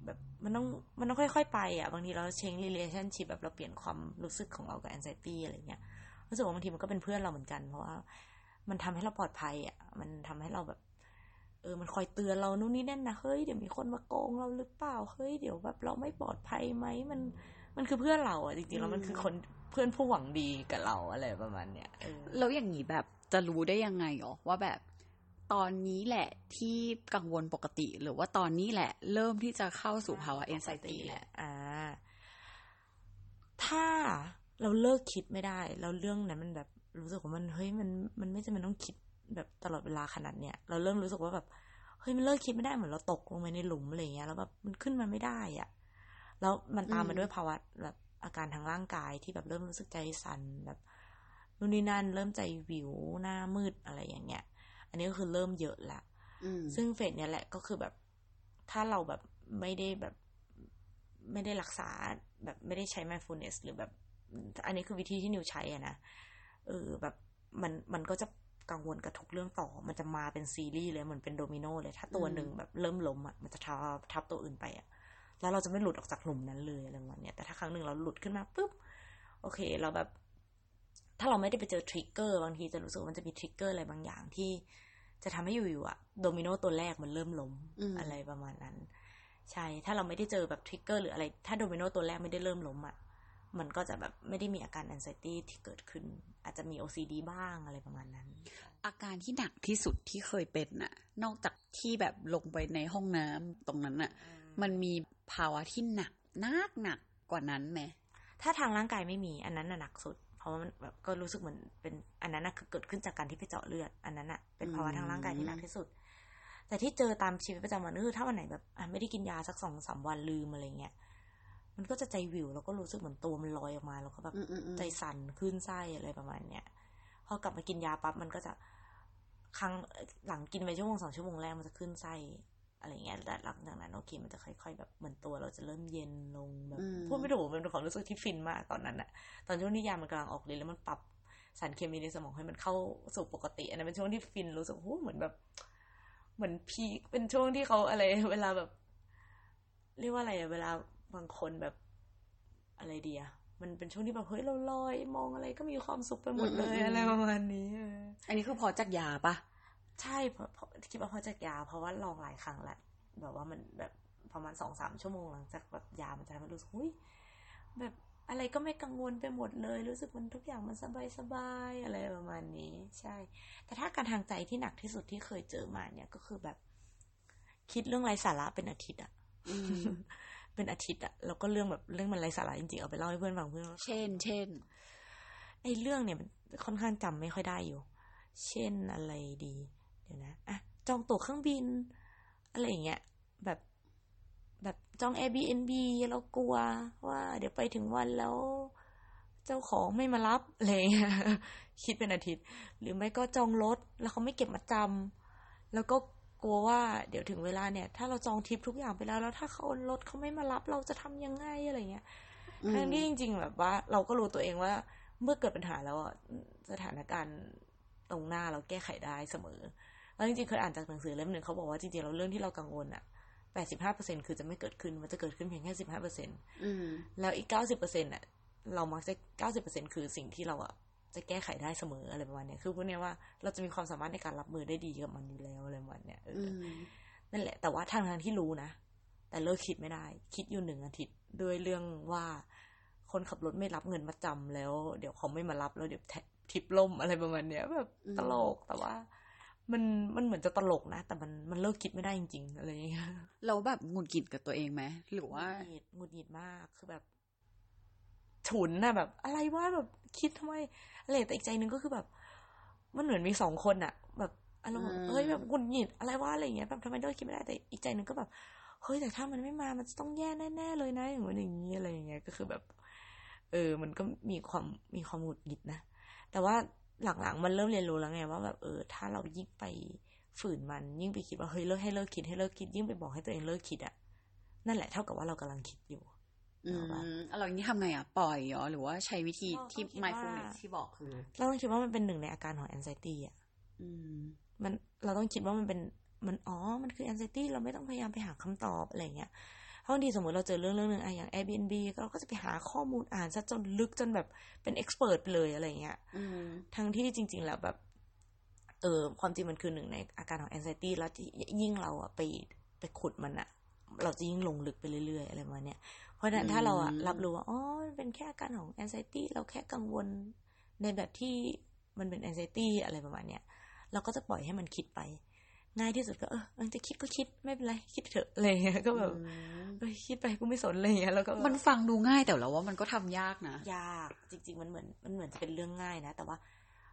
แบบมันต้องมันต้องค่อย ๆ ไปอะบางทีเราเชง relationship แบบเราเปลี่ยนความรู้สึกของเรากับ anxiety อะไรเงี้ยรู้สึกว่าบางทีมันก็เป็นเพื่อนเราเหมือนกัน เพราะว่ามันทำให้เราปลอดภัยอะมันทำให้เราแบบ เออมันคอยเตือนเรานู่นนี่นั่นนะเฮ้ยเดี๋ยวมีคนมาโกงเราหรือเปล่าเฮ้ยเดี๋ยวแบบเราไม่ปลอดภัยไหมมันมันคือเพื่อนเราอะจริงๆแล้วมันคือคนเพื่อนผู้หวังดีกับเราอะไรประมาณเนี้ยเออแล้วอย่างนี้แบบ จะรู้ได้ยังไงหรอว่าแบบตอนนี้แหละที่กังวลปกติ หรือว่าตอนนี้แหละ เริ่มที่จะเข้าสู่ภาวะ anxiety แหละอ่าถ้าเราเลิกคิดไม่ได้แล้วเรื่องนั้นมันแบบรู้สึกว่ามันเฮ้ยมันมันไม่จำเป็นต้องคิดแบบตลอดเวลาขนาดเนี้ยเราเริ่มรู้สึกว่าแบบเฮ้ยมันเลิกคิดไม่ได้เหมือนเราตกลงไปในหลุมอะไรเงี้ยแล้วแบบมันขึ้นมาไม่ได้อะแล้วมันตามอืมามด้วยภาวะแบบอาการทางร่างกายที่แบบเริ่มรู้สึกใจสั่นแบบ นู่นนี่นั่นเริ่มใจวิวหน้ามืดอะไรอย่างเงี้ย อันนี้ก็คือเริ่มเยอะละอืมซึ่งเฟสเนี่ยแหละก็คือแบบถ้าเราแบบไม่ได้แบบ ไม่ได้รักษาแบบไม่ได้ใช้ mindfulness หรือแบบ อันนี้คือวิธีที่นิวใช้อะนะเออแบบมันมันก็จะกังวลกับทุกเรื่องต่อ มันจะมาเป็นซีรีส์เลยเหมือนเป็นโดมิโนเลย ถ้าตัวหนึ่งแบบเริ่มล้มอะมันจะทับทับตัวอื่นไปอะ แล้วเราจะไม่หลุดออกจากหลุมนั้นเลยอะไรประมาณเนี้ยแต่ถ้าครั้งหนึ่งเราหลุดขึ้นมาปุ๊บ โอเค เราแบบ ถ้าเราไม่ได้ไปเจอ trigger บางทีจะรู้สึกว่ามันจะมี trigger อะไรบางอย่างที่ จะทำให้อยู่ๆอะโดมิโนตัวแรกมันเริ่มล้มอืมอะไรประมาณนั้น ใช่ ถ้าเราไม่ได้เจอแบบ trigger หรืออะไร ถ้าโดมิโนตัวแรกไม่ได้เริ่มล้มอะมันก็จะแบบไม่ได้มีอาการ anxiety ที่เกิดขึ้น อาจจะมี OCD บ้างอะไรประมาณนั้น อาการที่หนักที่สุดที่เคยเป็นน่ะ นอกจากที่แบบลงไปในห้องน้ำตรงนั้นน่ะ มันมีภาวะที่หนักหนักหนักกว่านั้นไหมถ้าทางร่างกายไม่มีอันนั้นน่ะหนักสุด เพราะว่ามันแบบก็รู้สึกเหมือนเป็นอันนั้นน่ะคือเกิดขึ้นจากการที่ไปเจาะเลือด อันนั้นน่ะเป็นภาวะทางร่างกายที่หนักที่สุด แต่ที่เจอตามชีวิตประจำวันก็คือถ้าวันไหนแบบอะไม่ได้กินยาสักสองสามวันลืมอะไรเงี้ยมันก็จะใจวิวแล้วก็รู้สึกเหมือนตัวมันลอยออกมาแล้วก็แบบอืมอืมอืมใจสั่นขึ้นไส้อะไรประมาณเนี้ยพอกลับมากินยาปั๊บมันก็จะครั้งหลังกินไปชั่วโมงสองชั่วโมงแรกมันจะขึ้นไส้ อะไรเงี้ยแต่หลังจากนั้นโอเคมันจะค่อยๆ แบบเหมือนตัวเราจะเริ่มเย็นลงแบบอืมพูดไม่ถูกมันเป็นความรู้สึกที่ฟินมากตอนนั้นอะตอนช่วงที่ยามันกำลังออกฤทธิ์แล้วมันปรับสารเคมีในสมองให้มันเข้าสู่ปกติ อันนั้นเป็นช่วงที่ฟินรู้สึกโอ้เหมือนแบบ เหมือนพีคเป็นช่วงที่เขาอะไร เวลาแบบ เรียกว่าอะไรอะเวลาบางคนแบบอะไรเดียมันเป็นช่วงที่แบบเฮ้ยเราลอย มองอะไรก็มีความสุขไปหมดเลยอืมอืมอะไรประมาณนี้เอออันนี้คือพอจากยาปะ ใช่เพราะเพราะคิดว่าเพราะจากยา เพราะว่าลองหลายครั้งแล้วแบบว่ามันแบบประมาณสองสามชั่วโมงหลังจากแบบยามันจะทำให้รู้สึกอุ้ยแบบอะไรก็ไม่กังวลไปหมดเลย รู้สึกมันทุกอย่างมันสบายสบายๆอะไรประมาณนี้ ใช่ แต่ถ้าการทางใจที่หนักที่สุดที่เคยเจอมาเนี่ยก็คือแบบ คิดเรื่องไร้สาระเป็นอาทิตย์อะอืมเป็นอาทิตย์อะแล้วก็เรื่องแบบเรื่องมันไร้สาระจริงๆเอาไปเล่าให้เพื่อนฟังเพื่อนว่าเช่น เช่นไอ้เรื่องเนี่ยมันค่อนข้างจำไม่ค่อยได้อยู่ เช่นอะไรดี เดี๋ยวนะอะจองตั๋วเครื่องบิน อะไรอย่างเงี้ย แบบแบบจอง Airbnb แล้วกลัวว่า เดี๋ยวไปถึงวันแล้ว เจ้าของไม่มารับอะไรอย่างเงี้ยคิดเป็นอาทิตย์ หรือไม่ก็จองรถแล้วเขาไม่เก็บมาจำแล้วก็กลัวว่าเดี๋ยวถึงเวลาเนี่ย ถ้าเราจองทริปทุกอย่างไปแล้ว แล้วถ้าเขารถเขาไม่มารับเราจะทำยังไงอะไรเงี้ยอืมทั้งที่จริง ๆ แบบว่า เราก็รู้ตัวเองว่า เมื่อเกิดปัญหาแล้วอะสถานการณ์ตรงหน้าเราแก้ไขได้เสมอ แล้วจริงๆเคยอ่านจากหนังสือเล่มหนึ่งเขาบอกว่าจริงๆเราเรื่องที่เรากังวลอะแปดสิบห้าเปอร์เซ็นคือจะไม่เกิดขึ้น มันจะเกิดขึ้นเพียงแค่สิบห้าเปอร์เซ็นอืมแล้วอีกเก้าสิบเปอร์เซ็นต์่ะเรามักจะเก้าสิบเปอร์เซ็นคือสิ่งที่เราอะจะแก้ไขได้เสมออะไรประมาณเนี้ย คือพวกเนี้ยว่าเราจะมีความสามารถในการรับมือได้ดีกับมันอยู่แล้วอะไรประมาณเนี้ยออนั่นแหละ แต่ว่าทางทางที่รู้นะ แต่เลิกคิดไม่ได้ คิดอยู่หนึ่งอาทิตย์ด้วยเรื่องว่าคนขับรถไม่รับเงินมาจำแล้ว เดี๋ยวเขาไม่มารับแล้วเดี๋ยวทิปล่มอะไรประมาณเนี้ยแบบตลกแต่ว่า มันมันเหมือนจะตลกนะ แต่มันมันเลิกคิดไม่ได้จริงๆอะไรอย่างเงี้ยเราแบบหงุดหงิดกับตัวเองไหมหรือว่าหงุดหงิดหงุดหงิดมากคือแบบฉุนน่ะแบบ อะไรวะแบบคิดทำไมอะไรแต่อีกใจหนึ่งก็คือแบบ มันเหมือนมีสองคนอะแบบอารมณ์แบบอืมเฮ้ยแบบหงุดหงิดอะไรวะอะไรอย่างเงี้ยแบบทำไมเลิกคิดไม่ได้แต่อีกใจหนึ่งก็แบบเฮ้ยแต่ถ้ามันไม่มามันจะต้องแย่แน่ๆเลยนะอย่างนู้นอย่างนี้อะไรอย่างเงี้ยก็คือแบบ เออ มันก็มีความมีความหงุดหงิดนะแต่ว่า หลังๆ มันเริ่มเรียนรู้แล้วไงว่าแบบเออ ถ้าเรายิ่งไปฝืนมันยิ่งไปคิดว่าเฮ้ยเลิกให้เลิกคิดให้เลิกคิด ยิ่งไปบอกให้ตัวเองเลิกคิดอะนั่นแหละเท่ากับว่าเรากำลังคิดอยู่อืมเอาปะเราอย่างนี้ทำไงอะ ปล่อยเหรอหรือว่าใช้วิธีเราที่ต้องคิดว่า mindfulness ที่บอกคือ เราต้องคิดว่ามันเป็นหนึ่งในอาการของ anxiety อะอืมมันเราต้องคิดว่ามันเป็นมันอ๋อ มันคือ anxiety เราไม่ต้องพยายามไปหาคำตอบอะไรเงี้ย เพราะบางทีสมมติเราเจอเรื่องเรื่องหนึ่งอะอย่าง Airbnb เราก็จะไปหาข้อมูลอ่านซะจนลึกจนแบบเป็น expert ไปเลยอะไรเงี้ยอืมทั้งที่จริง ๆ แล้วแบบเออความจริงมันคือหนึ่งในอาการของ anxiety แล้วที่ยิ่งเราอะไปไปขุดมันอะเราจะยิ่งลงลึกไปเรื่อยๆ อะไรประมาณเนี้ยเพราะฉะนั้นถ้าเราอะอืมรับรู้ว่าอ๋อมันเป็นแค่อาการของ anxiety เราแค่กังวลในแบบที่มันเป็น anxiety อะไรประมาณเนี้ยเราก็จะปล่อยให้มันคิดไป ง่ายที่สุดก็เออมันจะคิดก็คิดไม่เป็นไรคิดเถอะอะไรเงี้ยก็แบบอืมเออคิดไปกูไม่สนอะไรเงี้ยแล้วก็แบบมันฟังดูง่ายแต่เราว่ามันก็ทำยากนะยากจริง ๆ มันเหมือนมันเหมือนจะเป็นเรื่องง่ายนะ แต่ว่า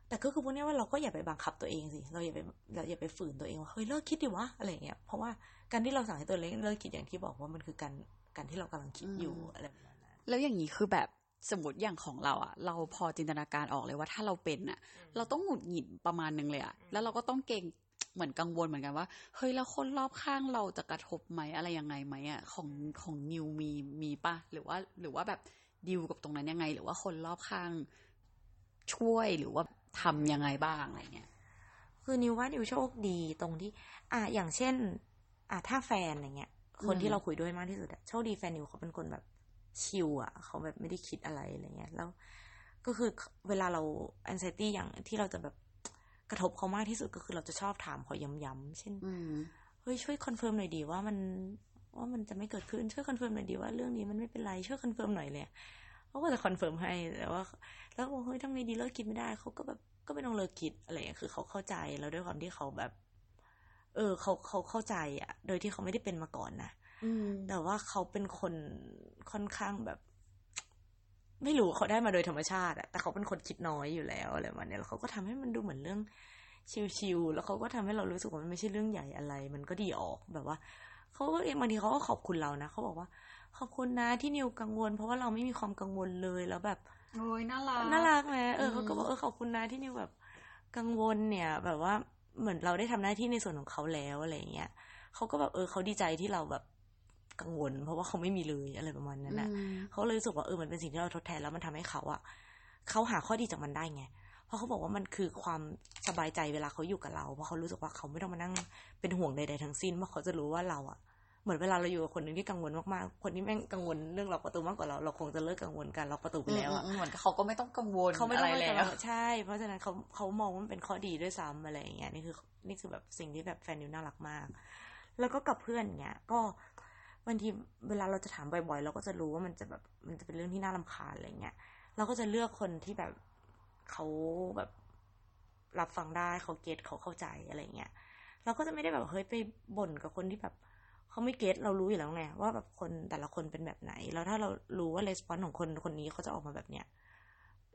แต่ก็คือพวกเนี้ยว่าเราก็อย่าไปบังคับตัวเองสิเราอย่าไปเราอย่าไปฝืนตัวเองว่าเฮ้ยเลิกคิดดิวะอะไรอย่างเงี้ยเพราะว่าการที่เราสั่งให้ตัวเองเลิกคิดอย่างที่บอกว่ามันคือการการที่เรากำลังคิดอยู่อืมอะไรประมาณนั้นแล้วอย่างนี้คือแบบสมมติอย่างของเราอะเราพอจินตนาการออกเลยว่าถ้าเราเป็นอะเราต้องหงุดหงิดประมาณนึงเลยอะแล้วเราก็ต้องเก่ง เหมือนกังวลเหมือนกันว่า เฮ้ยแล้วคนรอบข้างเราจะกระทบไหมอะไรยังไงไหมอะของของนิวมีมีปะหรือว่าหรือว่าแบบดิวกับตรงนั้นยังไง หรือว่าคนรอบข้างช่วยหรือว่าทำยังไงบ้างอะไรเงี้ยคือนิวว่านิวโชคดีตรงที่ อะอย่างเช่น อะถ้าแฟนอย่างเงี้ย คนที่เราคุยด้วยมากที่สุดอะโชคดีแฟนนิวเขาเป็นคนแบบ chill อะเขาแบบไม่ได้คิดอะไรอะไรเงี้ยแล้วก็คือเวลาเรา anxiety อย่างที่เราจะแบบ กระทบเขามากที่สุดก็คือเราจะชอบถามเขาย้ำๆเช่นอืมเฮ้ยช่วย confirm หน่อยดิว่ามันว่ามันจะไม่เกิดขึ้นช่วย confirm หน่อยดิว่าเรื่องนี้มันไม่เป็นไรช่วย confirm หน่อยเลยเขาก็จะ confirm ให้แต่ว่า แล้วบอกเฮ้ยทำไงดีเลิกคิดไม่ได้เขาก็แบบก็ไม่ต้องเลิกคิดอะไรอย่างเงี้ยคือเขาเข้าใจแล้วด้วยความที่เขาแบบ เออเขาเขาเข้าใจอะโดยที่เขาไม่ได้เป็นมาก่อนนะอืมแต่ว่าเขาเป็นคนค่อนข้างแบบ ไม่รู้เขาได้มาโดยธรรมชาติอะแต่เขาเป็นคนคิดน้อยอยู่แล้วอะไรประมาณเนี้ยแล้วเขาก็ทำให้มันดูเหมือนเรื่องชิวๆแล้วเขาก็ทำให้เรารู้สึกว่ามันไม่ใช่เรื่องใหญ่อะไร มันก็ดีออกแบบว่าเขาก็บางทีเขาก็ขอบคุณเรานะเขาบอกว่า ขอบคุณนะที่นิวกังวล เพราะว่าเราไม่มีความกังวลเลยแล้วแบบโอ้ยน่ารักน่ารักนะเอออืมเขาก็บอกเออขอบคุณนะที่นิวแบบกังวลเนี่ย แบบว่าเหมือนเราได้ทำหน้าที่ในส่วนของเขาแล้วอะไรอย่างเงี้ยเขาก็แบบเออเขาดีใจที่เราแบบ กังวล เพราะว่าเขาไม่มีเลยอะไรประมาณนั้นนะอืมเขาเลยรู้สึกว่าเออมันเป็นสิ่งที่เราทดแทนแล้วมันทำให้เขาอะเขาหาข้อดีจากมันได้ไงเพราะเขาบอกว่ามันคือความสบายใจเวลาเขาอยู่กับเรา เพราะเขารู้สึกว่าเขาไม่ต้องมานั่งเป็นห่วงใดๆทั้งสิ้นเพราะเขาจะรู้ว่าเราอะเหมือนเวลาเราอยู่กับคนหนึ่งที่กังวลมากๆ คนที่แม่งกังวลเรื่องล็อกประตูมากกว่าเรา เราคงจะเลิกกังวลการล็อกประตูไปแล้วอะอืมเหมือนกับเขาก็ไม่ต้องกังวลเขาไม่ต้องอะไรไปแล้วกังวลใช่ เพราะฉะนั้นเขาเขามองว่ามันเป็นข้อดีด้วยซ้ำอะไรอย่างเงี้ยนี่คือนี่คือแบบสิ่งที่แบบแฟนนิวน่ารักมาก แล้วก็กับเพื่อนเงี้ย ก็ บางทีเวลาเราจะถามบ่อยๆเราก็จะรู้ว่ามันจะแบบมันจะเป็นเรื่องที่น่ารำคาญอะไรเงี้ยเราก็จะเลือกคนที่แบบเขาแบบรับฟังได้เขาเก็ตเขาเข้าใจอะไรเงี้ยเราก็จะไม่ได้แบบเฮ้ยไปบ่นกับคนที่แบบเขาไม่เก็ตเรารู้อยู่แล้วไงว่าแบบคนแต่ละคนเป็นแบบไหน แล้วถ้าเรารู้ว่าレスปอนของคนคนนี้เขาจะออกมาแบบเนี้ย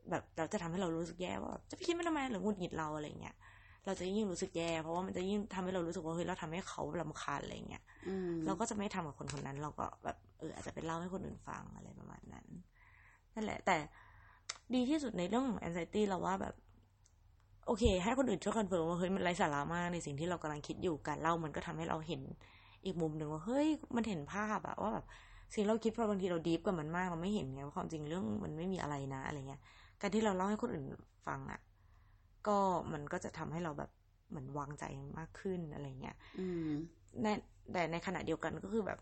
แบบเราจะทำให้เรารู้สึกแย่ว่าแบบจะไปคิดมันทำไมหรือหงุดหงิดเราอะไรเงี้ย เราจะยิ่งรู้สึกแย่ เพราะว่ามันจะยิ่งทำให้เรารู้สึกว่าเฮ้ยเราทำให้เขาลำคาญอะไรเงี้ยอืมเราก็จะไม่ทำกับคนคนนั้น เราก็แบบเอออาจจะไปเล่าให้คนอื่นฟังอะไรประมาณนั้นนั่นแหละ แต่ดีที่สุดในเรื่องของ anxiety เราว่าแบบ โอเค ให้คนอื่นช่วย confirm ว่าเฮ้ยมันไร้สาระมากในสิ่งที่เรากำลังคิดอยู่การเล่ามันก็ทำให้เราเห็นอีกมุมหนึ่งว่าเฮ้ยมันเห็นภาพอะว่าแบบสิ่งเราคิดพอบางทีเรา deep กับมันมากเราไม่เห็นไงว่าความจริงเรื่องมันไม่มีอะไรนะอะไรเงี้ย การที่เราเล่าให้คนอื่นฟังอะ ก็มันก็จะทำให้เราแบบเหมือนวางใจมากขึ้นอะไรเงี้ยอืมในแต่ในขณะเดียวกันก็คือแบบ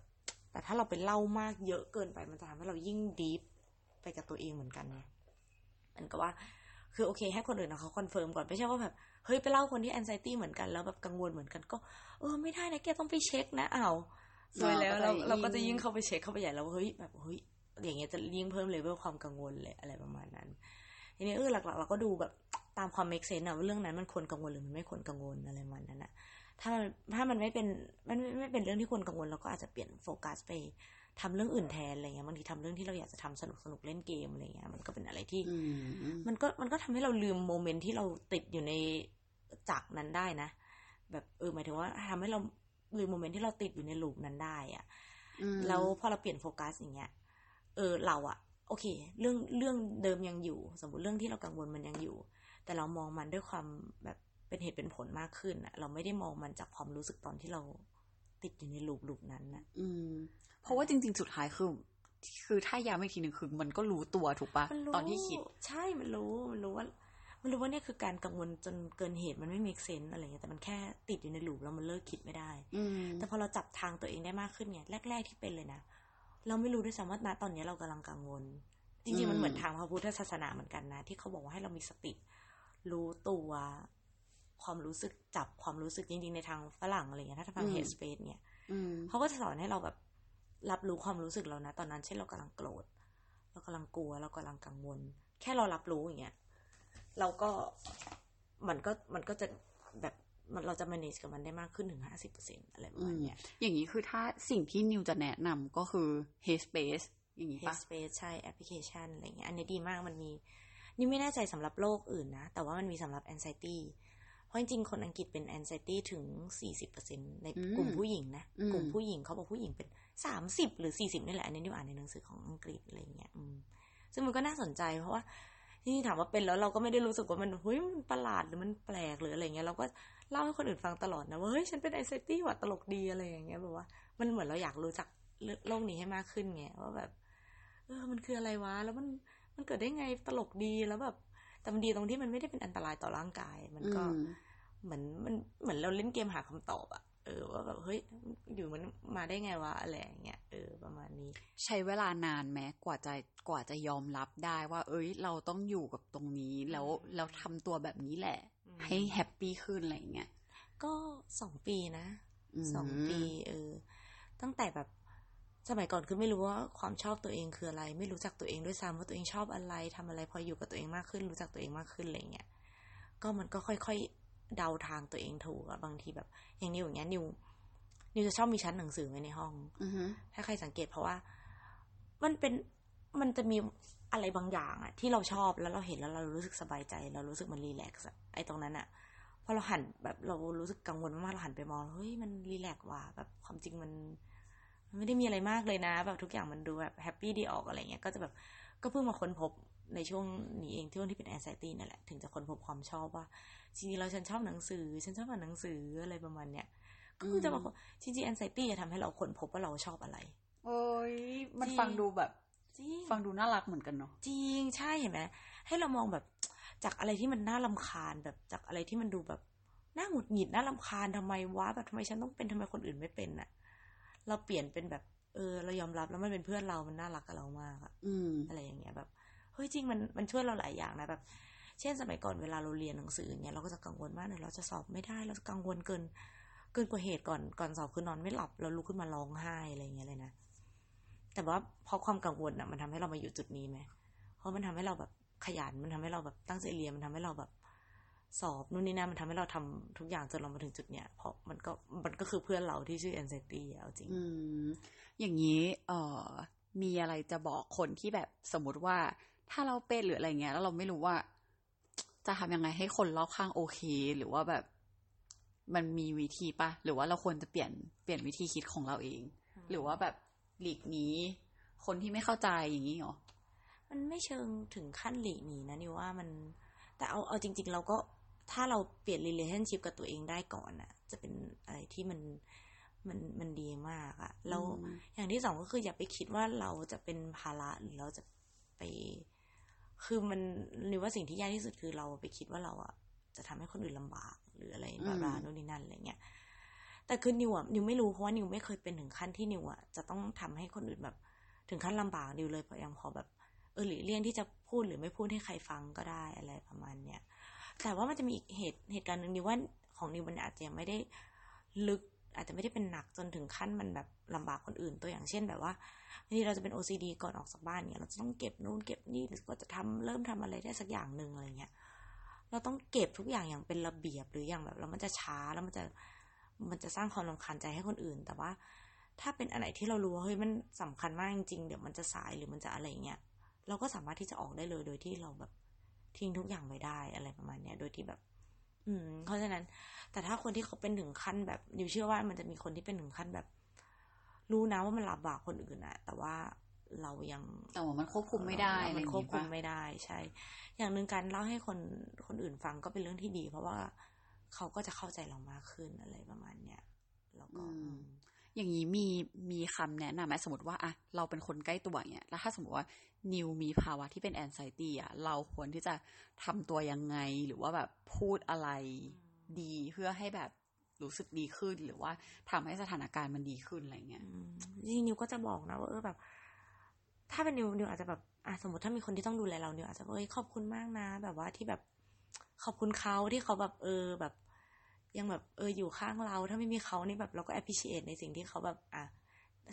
แต่ถ้าเราไปเล่ามากเยอะเกินไปมันจะทำให้เรายิ่ง deep ไปกับตัวเองเหมือนกันไงมันก็ว่า คือโอเค ให้คนอื่นนะเขา confirm ก่อนไม่ใช่ว่าแบบเฮ้ยไปเล่าคนที่ anxiety เหมือนกันแล้วแบบกังวลเหมือนกันก็ เออไม่ได้นะแกต้องไปเช็คนะอ้าวซวยแล้วเราเราก็จะยิ่งเข้าไปเช็คเข้าไปใหญ่แล้วว่าเฮ้ยแบบเฮ้ยอย่างเงี้ยจะยิ่งเพิ่มเลเวลความกังวลเลยอะไรประมาณนั้นทีนี้เออหลักๆเราก็ดูแบบ ตามความ make sense อะว่าเรื่องนั้นมันควรกังวลหรือมันไม่ควรกังวลอะไรประมาณนั้นอะถ้ามันถ้ามันไม่เป็นมันไม่ไม่เป็นเรื่องที่ควรกังวลเราก็อาจจะเปลี่ยนโฟกัสไปทำเรื่องอื่นแทนอะไรเงี้ยบางทีทำเรื่องที่เราอยากจะทำสนุกสนุกๆเล่นเกมอะไรเงี้ยมันก็เป็นอะไรที่อืมมันก็มันก็ทำให้เราลืม moment ที่เราติดอยู่ในจักรนั้นได้นะ แบบเออหมายถึงว่าทำให้เราลืม moment ที่เราติดอยู่ใน loop นั้นได้อะอืมแล้วพอเราเปลี่ยนโฟกัสอย่างเงี้ย เออเราอะโอเค เรื่องเรื่องเดิมยังอยู่ สมมติเรื่องที่เรากังวลมันยังอยู่ แต่เรามองมันด้วยความแบบเป็นเหตุเป็นผลมากขึ้นอะเราไม่ได้มองมันจากความรู้สึกตอนที่เราติดอยู่ในลูปลูปนั้นนะอืม เพราะว่าจริง ๆ สุดท้ายคือ คือถ้าย้ำอีกทีหนึ่งคือ มันก็รู้ตัวถูกปะมันรู้ตอนที่คิด ใช่มันรู้มันรู้ว่ามันรู้ว่าเนี่ยคือการกังวลจนเกินเหตุมันไม่มีเซนอะไรเงี้ยแต่มันแค่ติดอยู่ในลูปแล้วมันเลิกคิดไม่ได้ อืมแต่พอเราจับทางตัวเองได้มากขึ้นเนี่ยแรก ๆที่เป็นเลยนะเราไม่รู้ด้วยซ้ำว่าณตอนนี้เรากำลังกังวล จริงๆมันเหมือนทางพระพุทธศาสนาเหมือนกันนะ ที่เขาบอกว่าให้เรามีสติ รู้ตัวความรู้สึกจับความรู้สึกจริงๆ ในทางฝรั่งอะไรเงี้ยถ้าทางอืมเฮดสเปซเนี่ยอืมเขาก็จะสอนให้เราแบบรับรู้ความรู้สึกเรานะ ตอนนั้นเช่นเรากำลังโกรธเรากำลังกลัว เรากำลังกังวล แค่เรารับรู้อย่างเงี้ยเราก็มันก็มันก็จะแบบมันเราจะ manage กับมันได้มากขึ้นถึงห้าสิบเปอร์เซ็นอะไรประอืมาณมเนี้ยอย่างนี้คือถ้าสิ่งที่นิวจะแนะนำก็คือ Headspace อย่างนี้ปะ Headspace ใช่แอปพลิเคชันอะไรเงี้ยอันนี้ดีมากมันมี นี่ไม่แน่ใจสำหรับโรคอื่นนะ แต่ว่ามันมีสำหรับ anxiety เพราะจริงๆ คนอังกฤษเป็น anxiety ถึง 40%ในอืมกลุ่มผู้หญิงนะอืมกลุ่มผู้หญิงเขาบอกผู้หญิงเป็น 30 หรือ 40 นี่แหละ อันนี้ดิวอ่านในหนังสือของอังกฤษอะไรเงี้ยอืมซึ่งมันก็น่าสนใจเพราะว่าที่ถามว่าเป็นแล้วเราก็ไม่ได้รู้สึกว่ามันเฮ้ยมันประหลาดหรือมันแปลกหรืออะไรเงี้ยเราก็เล่าให้คนอื่นฟังตลอดนะว่าเฮ้ยฉันเป็นไอเซตี้ว่ะตลกดีอะไรอย่างเงี้ยแบบว่า มันเหมือนเราอยากรู้จักโลกนี้ให้มากขึ้นไงว่าแบบ เออมันคืออะไรวะ แล้วมัน มันเกิดได้ไงตลกดีแล้วแบบแต่มันดีตรงที่มันไม่ได้เป็นอันตรายต่อร่างกาย มันก็เหมือนมันเหมือนเราเล่นเกมหาคำตอบอะเออว่าแบบเฮ้ยอยู่มันมาได้ไงวะอะไรอย่างเงี้ยเออประมาณนี้ ใช้เวลานานไหมกว่าจะกว่าจะยอมรับได้ว่า เอ้ย เราต้องอยู่กับตรงนี้แล้วเราทำตัวแบบนี้แหละ ให้ happy ขึ้นอะไรเงี้ยก็สองปีนะสองปี เออ ตั้งแต่แบบ สมัยก่อนคือไม่รู้ว่าความชอบตัวเองคืออะไร ไม่รู้จักตัวเองด้วยซ้ำว่าตัวเองชอบอะไรทำอะไรพออยู่กับตัวเองมากขึ้น รู้จักตัวเองมากขึ้นอะไรเงี้ยก็มันก็ค่อยๆเดาทางตัวเองถูกอะบางทีแบบ อย่างนิวอย่างเงี้ยนิวนิวจะชอบมีชั้นหนังสือไว้ในห้องถ้าใครสังเกตเพราะว่า มันเป็นมันจะมีอะไรบางอย่างอะที่เราชอบแล้วเราเห็นแล้วเรารู้สึกสบายใจเรารู้สึกมัน relax ไอ้ตรงนั้นอะพอเราหันแบบเรารู้สึกกังวลมากเราหันไปมองเฮ้ยมัน relax ว่ะแบบความจริงมัน ไม่ได้มีอะไรมากเลยนะ แบบทุกอย่างมันดูแบบ happy ดีออกอะไรเงี้ยก็จะแบบก็เพิ่งมาค้นพบในช่วงนี้เองที่วันที่เป็น anxiety นั่นแหละถึงจะค้นพบความชอบว่าจริงๆเราฉันชอบหนังสือ ฉันชอบอ่านหนังสืออะไรประมาณเนี้ยก็คือจะบอกจริงๆแอนไซตี้จะทำให้เราค้นพบว่าเราชอบอะไร โอ้ยมันฟังดูแบบจริงฟังดูน่ารักเหมือนกันเนาะจริงใช่เห็นไหมให้เรามองแบบจากอะไรที่มันน่าลาคาญแบบจากอะไรที่มันดูแบบน่าหงุดหงิดน่าลาคาญทำไมวะแบบทำไมฉันต้องเป็นทำไมคนอื่นไม่เป็นอะ เราเปลี่ยนเป็นแบบ เออ เรายอมรับแล้วมันเป็นเพื่อนเรา มันน่ารักกับเรามากอะอะไรอย่างเงี้ยแบบเฮ้ยจริงมันมันช่วยเราหลายอย่างนะแบบ เช่นสมัยก่อนเวลาเราเรียนหนังสือเงี้ยเราก็จะกังวลมากเลยเราจะสอบไม่ได้เราจะกังวลเกิน เกินกว่าเหตุก่อนก่อนสอบคือนอนไม่หลับเราลุกขึ้นมาร้องไห้อะไรเงี้ยเลยนะแต่ว่าเพราะความกังวลอะมันทำให้เรามาอยู่จุดนี้ไหมเพราะมันทำให้เราแบบขยันมันทำให้เราแบบตั้งใจเรียนมันทำให้เราแบบ สอบนู่นนี่นั่นมันทำให้เราทำทุกอย่างจนเรามาถึงจุดเนี้ยเพราะมันก็มันก็คือเพื่อนเราที่ชื่อแอนเซตี้เอาจริงอืมอย่างนี้เอ่อมีอะไรจะบอกคนที่แบบสมมติว่า ถ้าเราเป็นหรืออะไรเงี้ย แล้วเราไม่รู้ว่า จะทำยังไงให้คนรอบข้างโอเค หรือว่าแบบ มันมีวิธีปะหรือว่าเราควรจะเปลี่ยนเปลี่ยนวิธีคิดของเราเอง หรือว่าแบบหลีกหนีคนที่ไม่เข้าใจอย่างนี้หรอมันไม่เชิงถึงขั้นหลีกหนีนะนี่ว่ามัน แต่เอาเอาจริง ๆ เราก็ ถ้าเราเปลี่ยน relationship กับตัวเองได้ก่อนอะจะเป็นอะไรที่มันมันมันดีมากอะแล้วอย่างที่สองก็คืออย่าไปคิดว่าเราจะเป็นภาระหรือเราจะไป คือมันนึกว่าสิ่งที่ยากที่สุดคือเราไปคิดว่าเราอะจะทำให้คนอื่นลำบาก หรืออะไรบาบาโน่นนี่นั่นอะไรเงี้ยแต่คือนิวอะนิวไม่รู้เพราะว่านิวไม่เคยเป็นถึงขั้นที่นิวอะจะต้องทำให้คนอื่นแบบ ถึงขั้นลำบากนิวเลยพยายามพอแบบ เออหรือเลี่ยงที่จะพูดหรือไม่พูดให้ใครฟังก็ได้อะไรประมาณเนี้ย แต่ว่ามันจะมีอีกเหตุเหตุการณ์หนึ่งนิวว่าของนิวมันอาจจะยังไม่ได้ลึกอาจจะไม่ได้เป็นหนักจนถึงขั้นมันแบบลำบากคนอื่นตัวอย่างเช่นแบบว่าบางทีเราจะเป็น OCD ก่อนออกจากบ้านเนี่ยเราจะต้องเก็บนู่นเก็บนี่หรือก็จะทำเริ่มทำอะไรได้สักอย่างหนึ่งอะไรเงี้ยเราต้องเก็บทุกอย่างอย่างเป็นระเบียบหรืออย่างแบบแล้วมันจะช้าแล้วมันจะมันจะสร้างความรำคาญใจให้คนอื่น แต่ว่าถ้าเป็นอะไรที่เรารู้ว่าเฮ้ยมันสำคัญมากจริงๆเดี๋ยวมันจะสายหรือมันจะอะไรเงี้ยเราก็สามารถที่จะออกได้เลยโดยที่เราแบบ ทิ้งทุกอย่างไว้ได้อะไรประมาณเนี้ย โดยที่แบบ อืม เพราะฉะนั้น แต่ถ้าคนที่เขาเป็นถึงขั้นแบบดิวเชื่อว่ามันจะมีคนที่เป็นถึงขั้นแบบ รู้นะว่ามันลำบากคนอื่นอะแต่ว่าเรายังแต่ว่ามันควบคุมไม่ได้มันควบคุมไม่ได้ ใช่ อย่างหนึ่งการเล่าให้คนคนอื่นฟังก็เป็นเรื่องที่ดี เพราะว่าเขาก็จะเข้าใจเรามากขึ้นอะไรประมาณเนี้ยแล้วก็อย่างนี้มีมีคำแนะนำไหมสมมติว่าอะเราเป็นคนใกล้ตัวเนี่ยแล้วถ้าสมมติว่า นิวมีภาวะที่เป็นแอนไซตี้อะ เราควรที่จะทำตัวยังไง หรือว่าแบบพูดอะไรดีเพื่อให้แบบรู้สึกดีขึ้น หรือว่าทำให้สถานการณ์มันดีขึ้นอะไรเงี้ยจริงนิวก็จะบอกนะว่าเออแบบ ถ้าเป็นนิวนิวอาจจะแบบอะสมมติถ้ามีคนที่ต้องดูแลเรานิวอาจจะเอ้ยขอบคุณมากนะ แบบว่าที่แบบขอบคุณเขาที่เขาแบบเออแบบ ยังแบบเอออยู่ข้างเรา ถ้าไม่มีเขานี่แบบเราก็ appreciate ในสิ่งที่เขาแบบ อะ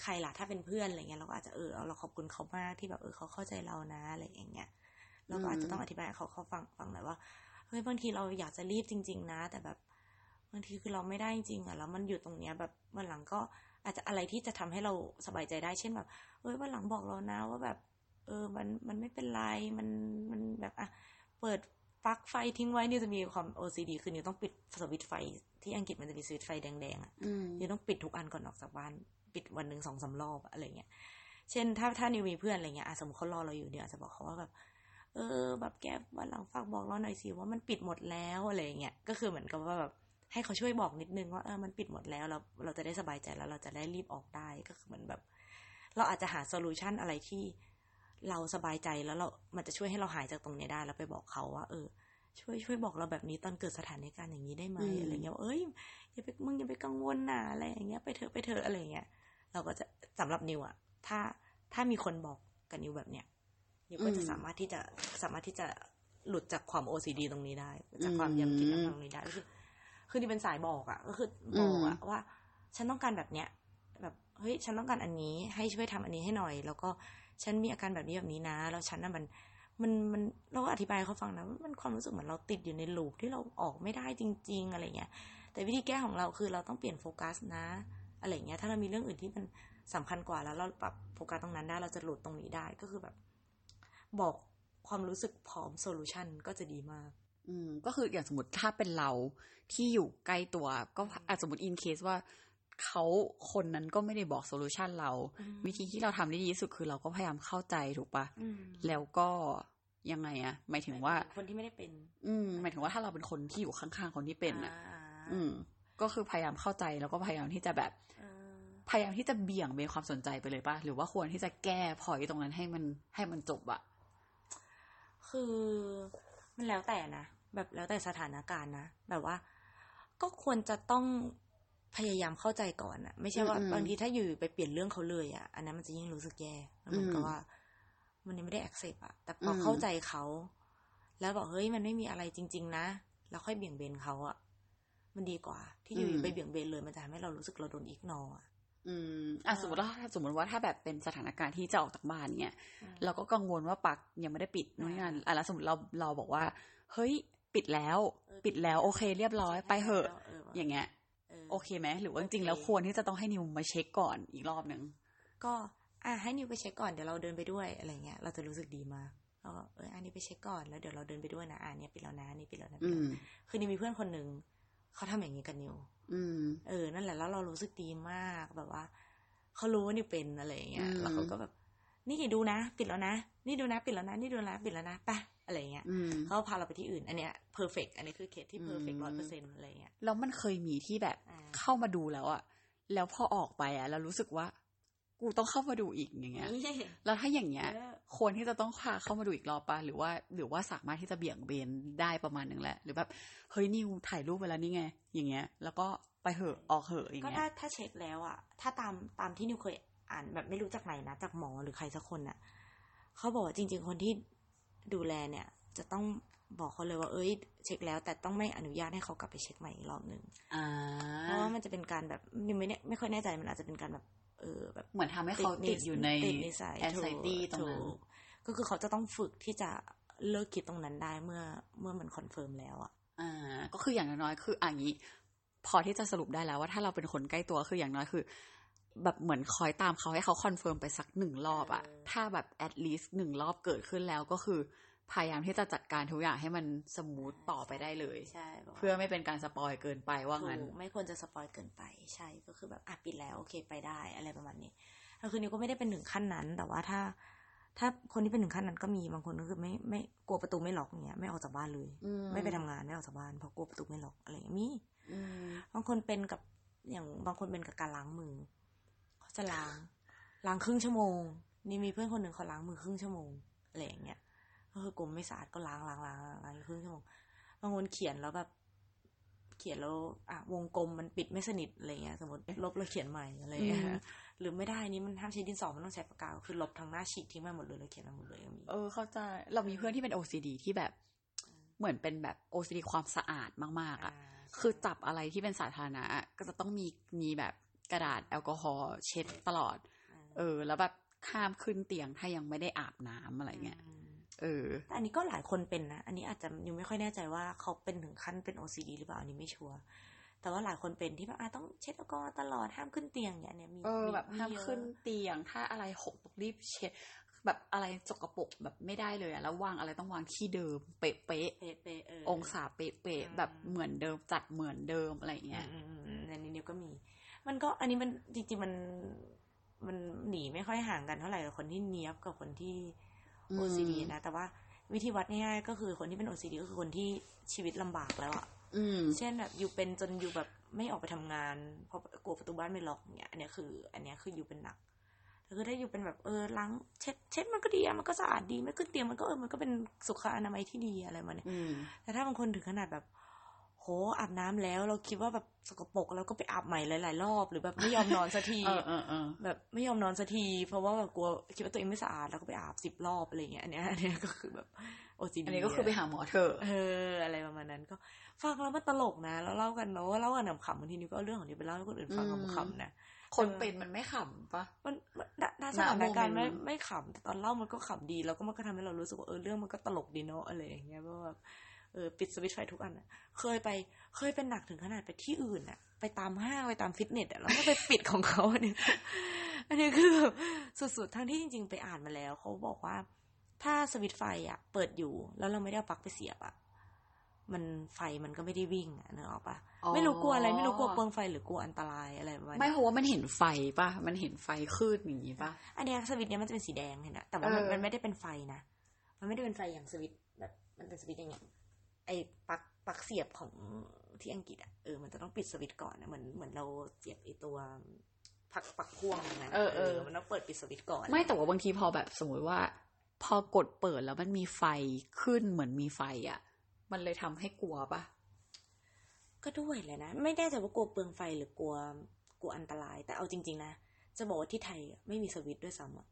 ใครล่ะถ้าเป็นเพื่อนอะไรเงี้ยเราก็อาจจะเออเราขอบคุณเขามากที่แบบเออเขาเข้าใจเรานะอะไรอย่างเงี้ยเราก็อาจจะต้องอธิบายเขาเขาฟังฟังหน่อยว่าเฮ้ยบางทีเราอยากจะรีบจริง ๆ นะ แต่แบบบางทีคือเราไม่ได้จริงอะแล้วมันอยู่ตรงเนี้ยแบบวันหลังก็อาจจะอะไรที่จะทำให้เราสบายใจได้เช่นแบบเอ้ยวันหลังบอกเรานะว่าแบบ เออมันมันไม่เป็นไรมันมันแบบอะเปิดปลั๊กไฟทิ้งไว้นี่จะมีความ OCD คือนิวต้องปิดสวิตช์ไฟที่อังกฤษมันจะมีสวิตช์ไฟแดงๆอะนิวต้องปิดทุกอันก่อนออกจากบ้าน ปิดวันหนึ่งสองสารอบอะไรเงี้ย เช่นถ้าถ้านิวมีเพื่อนอะไรเงี้ยสมมติเขารอเราอยู่เดี๋ยวอาจจะบอกเขาว่าแบบเออ แบบแกวันหลังฝากบอกเราหน่อยสิว่ามันปิดหมดแล้วอะไรเงี้ยก็คือเหมือนกับว่าแบบให้เขาช่วยบอกนิดนึงว่าเออมันปิดหมดแล้วเราเราจะได้สบายใจแล้วเราจะได้รีบออกได้ก็คือเหมือนแบบ เราอาจจะหาโซลูชันอะไรที่เราสบายใจแล้วเรา มันจะช่วยให้เราหายจากตรงนี้ได้ แล้วไปบอกเขาว่า เออ ช่วยช่วยบอกเราแบบนี้ตอนเกิดสถานการณ์อย่างนี้ได้ไหมอะไรเงี้ย เอ้ยอย่าไปมึงอย่าไปกังวลนะอะไรอย่างเงี้ยไปเถอะไปเถอะอะไรเงี้ย เราก็จะสำหรับนิวอะถ้าถ้ามีคนบอกกับนิวแบบเนี้ยนิวก็จะสามารถที่จะสามารถที่จะหลุดจากความ OCD ตรงนี้ได้ จากความยำคิดตรงนี้ได้ก็คือคือนี่เป็นสายบอกอะก็คือบอกอะว่า ฉันต้องการแบบเนี้ย แบบเฮ้ยฉันต้องการอันนี้ ให้ช่วยทำอันนี้ให้หน่อย แล้วก็ฉันมีอาการแบบนี้แบบนี้นะ แล้วฉันน่ะมันมันมันเราก็อธิบายให้เขาฟังนะว่ามันความรู้สึกเหมือนเราติดอยู่ในลูปที่เราออกไม่ได้จริง ๆ อะไรเงี้ยแต่วิธีแก้ของเราคือเราต้องเปลี่ยนโฟกัสนะ อะไรเงี้ย ถ้าเรามีเรื่องอื่นที่มันสำคัญกว่าแล้วเราปรับโฟกัสตรงนั้นได้ เราจะหลุดตรงนี้ได้ก็คือแบบ บอกความรู้สึกพร้อม solution ก็จะดีมาก อืม ก็คืออย่างสมมติถ้าเป็นเราที่อยู่ใกล้ตัว ก็อาจสมมติ in case ว่าเขาคนนั้นก็ไม่ได้บอก solution เราอืมวิธีที่เราทำได้ดีที่สุดคือเราก็พยายามเข้าใจถูกปะอืมแล้วก็ยังไงอะหมายถึงว่าคนที่ไม่ได้เป็น อืมหมายถึงว่าถ้าเราเป็นคนที่อยู่ข้างๆคนที่เป็นอะอ่าอืม ก็คือพยายามเข้าใจแล้วก็พยายามที่จะแบบเออพยายามที่จะเบี่ยงเบนความสนใจไปเลยปะหรือว่าควรที่จะแก้พอยตรงนั้นให้มันให้มันจบอะคือมันแล้วแต่นะแบบแล้วแต่สถานการณ์นะแบบว่า ก็ควรจะต้องพยายามเข้าใจก่อนอะไม่ใช่ว่าบางทีถ้าอยู่ไปเปลี่ยนเรื่องเขาเลยอะอันนั้นมันจะยิ่งรู้สึกแย่มันเหมือนกับว่า มันยังไม่ได้ accept อะแต่พอเข้าใจเขา แล้วบอกเฮ้ยมันไม่มีอะไรจริง ๆ นะแล้วค่อยเบี่ยงเบนเขาอะ มันดีกว่า ที่อยู่ไปเบี่ยงเบนเลยมันจะทำให้เรารู้สึกเราโดนอิกนออะอืมอะสมมติว่าสมมติว่าถ้าแบบเป็นสถานการณ์ที่จะออกจากบ้านเนี่ย เราก็กังวลว่าปักยังไม่ได้ปิดนู่นนี่นั่นอะแล้วสมมติเราเราบอกว่า เฮ้ยปิดแล้ว ปิดแล้วโอเคเรียบร้อยไปเหอะ อย่างเงี้ยโอเคไหมหรือว่าจริงๆแล้วควรที่จะต้องให้นิวมาเช็คก่อนอีกรอบหนึ่งก็อะให้นิวไปเช็คก่อนเดี๋ยวเราเดินไปด้วยอะไรเงี้ยเราจะรู้สึกดีมากแล้วก็เอออันนี้ไปเช็คก่อนแล้วเดี๋ยวเราเดินไปด้วยนะอะอันเนี้ยปิดแล้วนะอันนี้ปิดแล้วนะปิอืดแล้วนะอืมคือนิวมีเพื่อนคนหนึ่ง เขาทำอย่างนี้กับนิวอืม เออ นั่นแหละ แล้วเรารู้สึกดีมากแบบว่าเขารู้ว่านิวเป็นอะไรเงี้ยอืมแล้วเขาก็แบบ นี่ดูนะ ปิดแล้วนะ นี่ดูนะ ปิดแล้วนะ นี่ดูนะ ปิดแล้วนะไปอะไรเงี้ยอืมเขาพาเราไปที่อื่น อันเนี้ย perfect อันนี้คือเคสที่ perfect อืมร้อยเปอร์เซ็นต์อะไรเงี้ย แล้วมันเคยมีที่แบบอ่าเข้ามาดูแล้วอะแล้วพอออกไปอะแล้วรู้สึกว่า กูต้องเข้ามาดูอีกอย่างเงี้ย แล้วถ้าอย่างเงี้ยเออควรที่จะต้องพาเข้ามาดูอีกรอบปะหรือว่า หรือว่าสามารถที่จะเบี่ยงเบนได้ประมาณหนึ่งแหละ หรือแบบเฮ้ยนิวถ่ายรูปไปแล้วนี่ไง อย่างเงี้ย แล้วก็ไปเหอะออกเหอะอย่างก็เงี้ถ้ายถ้าเช็คแล้วอะถ้าตามตามที่นิวเคยอ่านแบบไม่รู้จากไหนนะจากหมอหรือใครสักคนอะเขาบอกว่าจริง ๆ คนที่ดูแลเนี่ย จะต้องบอกเขาเลยว่าเอ้ย เช็คแล้ว แต่ต้องไม่อนุญาตให้เขากลับไปเช็คใหม่อีกรอบหนึ่งอ่าเพราะว่ามันจะเป็นการแบบนิวไม่แน่ไม่ค่อยแน่ใจมันอาจจะเป็นการแบบ เออแบบเหมือนทำให้เขาติดอยู่ในติดนิสัย anxiety ตรงนั้นถูกก็คือเขาจะต้องฝึกที่จะเลิกคิดตรงนั้นได้เมื่อเเมื่อมัน confirm แล้วอะอ่าก็คืออย่างน้อยๆคืออ่างี้ พอที่จะสรุปได้แล้วว่าถ้าเราเป็นคนใกล้ตัวคืออย่างน้อยคือ แบบเหมือนคอยตามเขาให้เขา confirm ไปสักหนึ่งรอบอะถ้าแบบ at least หนึ่งรอบเกิดขึ้นแล้วก็คือ พยายามที่จะจัดการทุกอย่างให้มันsmooth ต่อไปได้เลยใช่บอกว่าเพื่อไม่เป็นการ spoil เกินไปว่างั้นถูกไม่ควรจะ spoil เกินไป ใช่ก็คือแบบอะปิดแล้วโอเคไปได้อะไรประมาณนี้ก็คือนิวก็ไม่ได้เป็นถึงขั้นนั้น แต่ว่าถ้า ถ้าคนที่เป็นถึงขั้นนั้นก็มีบางคนก็คือไม่ไม่กลัวประตูไม่ล็อกเงี้ยไม่ออกจากบ้านเลยอืมไม่ไปทำงานไม่ออกจากบ้านเพราะกลัวประตูไม่ล็อกอะไรอย่างเงี้ยมีอืมบางคนเป็นกับอย่างบางคนเป็นกับการล้างมือเขาจะล้างล้างครึ่งชั่วโมง นี่มีเพื่อนคนหนึ่งเขาล้างมือครึ่งชั่วโมงอะไรอย่างเงี้ย ก็คือกลมไม่สะอาดก็ล้างล้างล้างล้างล้างอยู่ครึ่งชั่วโมงบางคนเขียนแล้วแบบเขียนแล้วอะวงกลมมันปิดไม่สนิทอะไรเงี้ย สมมติลบแล้วเขียนใหม่อะไรเงี้ยอืมหรือไม่ได้นี่มันห้ามใช้ดินสอมันต้องใช้ปากกาคือลบทางหน้าฉีกทิ้งไปหมดเลยแล้วเขียนมาหมดเลยก็มีเออเข้าใจเรามีเพื่อนที่เป็น OCD ที่แบบเหมือนเป็นแบบ OCD ความสะอาดมาก ๆอะาคือจับอะไรที่เป็นสาธารณะอะก็จะต้องมีมีแบบกระดาษแอลกอฮอล์เช็ดตลอด เออ แล้วแบบข้ามขึ้นเตียงถ้ายังไม่ได้อาบน้ำอะไรเงี้ยอืม เออแต่อันนี้ก็หลายคนเป็นนะ อันนี้อาจจะยังไม่ค่อยแน่ใจว่าเขาเป็นถึงขั้นเป็น OCD หรือเปล่า อันนี้ไม่ชัวร์ แต่ว่าหลายคนเป็นที่แบบอะต้องเช็ดแอลกอฮอล์ตลอด ห้ามขึ้นเตียงอย่างเนี้ยมีเออแบบห้ามเยอะขึ้นเตียง ถ้าอะไรหกต้องรีบเช็ด แบบอะไรสกปรกแบบไม่ได้เลยอะแล้ววางอะไรต้องวางที่เดิม เป๊ะเป๊ะเป๊ะเออๆองศาเป๊ะอืมๆแบบเหมือนเดิมจัดเหมือนเดิมอะไรเงี้ยอืมอืมอืมอันนี้นิวก็มี มันก็อันนี้มันจริงๆมันมันหนีไม่ค่อยห่างกันเท่าไหร่กับคนที่เนี้ยบกับคนที่อืม OCD นะ แต่ว่าวิธีวัดง่ายๆก็คือคนที่เป็น OCD ก็คือคนที่ชีวิตลำบากแล้วอะอืมเช่นแบบอยู่เป็นจนอยู่แบบไม่ออกไปทำงานเพราะกลัวประตูบ้านไม่ล็อกเนี่ยอันเนี้ยคือ อันเนี้ยคืออยู่เป็นหนักแต่คือถ้าอยู่เป็นแบบเออล้างเช็ดเช็ดมันก็ดีอะมันก็สะอาดดีไม่ขึ้นเตียงมันก็เออมันก็เป็นสุขอนามัยที่ดีอะไรมาเนี่ยอืมแต่ถ้าบางคนถึงขนาดแบบ โหอาบน้ำแล้วเราคิดว่าแบบสกปรกแล้วก็ไปอาบใหม่หลายๆรอบหรือแบบไม่ยอมนอนสักทีเออเออเออแบบไม่ยอมนอนสักที เพราะว่าแบบกลัวคิดว่าตัวเองไม่สะอาดแล้วก็ไปอาบสิบรอบอะไรเงี้ยอันเนี้ยอันเนี้ยก็คือแบบโอซีดีอันนี้ก็คือไปหาหมอเถอะเอออะไรประมาณนั้นก็ฟังแล้วมันตลกนะแล้วเล่ากันเนาะเล่ากันขำๆบางทีนี่ก็เอาเรื่องของนี้ไปเล่าให้คนอื่นฟังขำๆนะคนเป็นมันไม่ขำปะมันมันณณสถานการณ์ณโมเมไม่นต์ไม่ขำแต่ตอนเล่ามันก็ขำดีแล้วก็มันก็ทำให้เรารู้สึกว่าเออเรื่องมันก็ตลกดีเนาะอะไรอย่างเงี้ยเพราะว่าแบบ เออปิดสวิตช์ไฟทุกอันอะเคยไปเคยเป็นหนักถึงขนาดไปที่อื่นอะไปตามห้างไปตามฟิตเนสอะแล้วก็ไปปิดของเขาอันนี้อันนี้คือแบบสุดๆทั้งที่จริง ๆ ไปอ่านมาแล้ว เขาบอกว่า ถ้าสวิตช์ไฟอะเปิดอยู่ แล้วเราไม่ได้เอาปลั๊กไปเสียบอะมันไฟมันก็ไม่ได้วิ่งอะนึกออกปะไม่รู้กลัวอะไรไม่รู้กลัวเปลืองไฟหรือกลัวอันตรายอะไรประมาณไม่นี้เพราะว่ามันเห็นไฟปะมันเห็นไฟขึ้นอย่างงี้ปะอันเนี้ยสวิตช์เนี้ยมันจะเป็นสีแดงเห็นนะแต่ว่ามันเออมันไม่ได้เป็นไฟนะมันไม่ได้เป็นไฟอย่างสวิตช์แบบมันเป็นสวิตช์อย่างเงี้ย ไอ้ปลั๊กปลั๊กเสียบของที่อังกฤษอะเออมันจะต้องปิดสวิตช์ก่อนนะเหมือนเหมือนเราเสียบไอ้ตัวปลั๊กปลั๊กพ่วงนะเออเออมันต้องเปิดปิดสวิตช์ก่อน ไม่แต่ว่าบางทีพอแบบสมมติว่า พอกดเปิดแล้วมันมีไฟขึ้นเหมือนมีไฟอะ มันเลยทำให้กลัวปะก็ด้วยแหละนะ ไม่แน่ใจว่ากลัวเปลืองไฟหรือกลัวกลัวอันตราย แต่เอาจริง ๆ นะ จะบอกว่าที่ไทยอะไม่มีสวิตช์ด้วยซ้ำอะ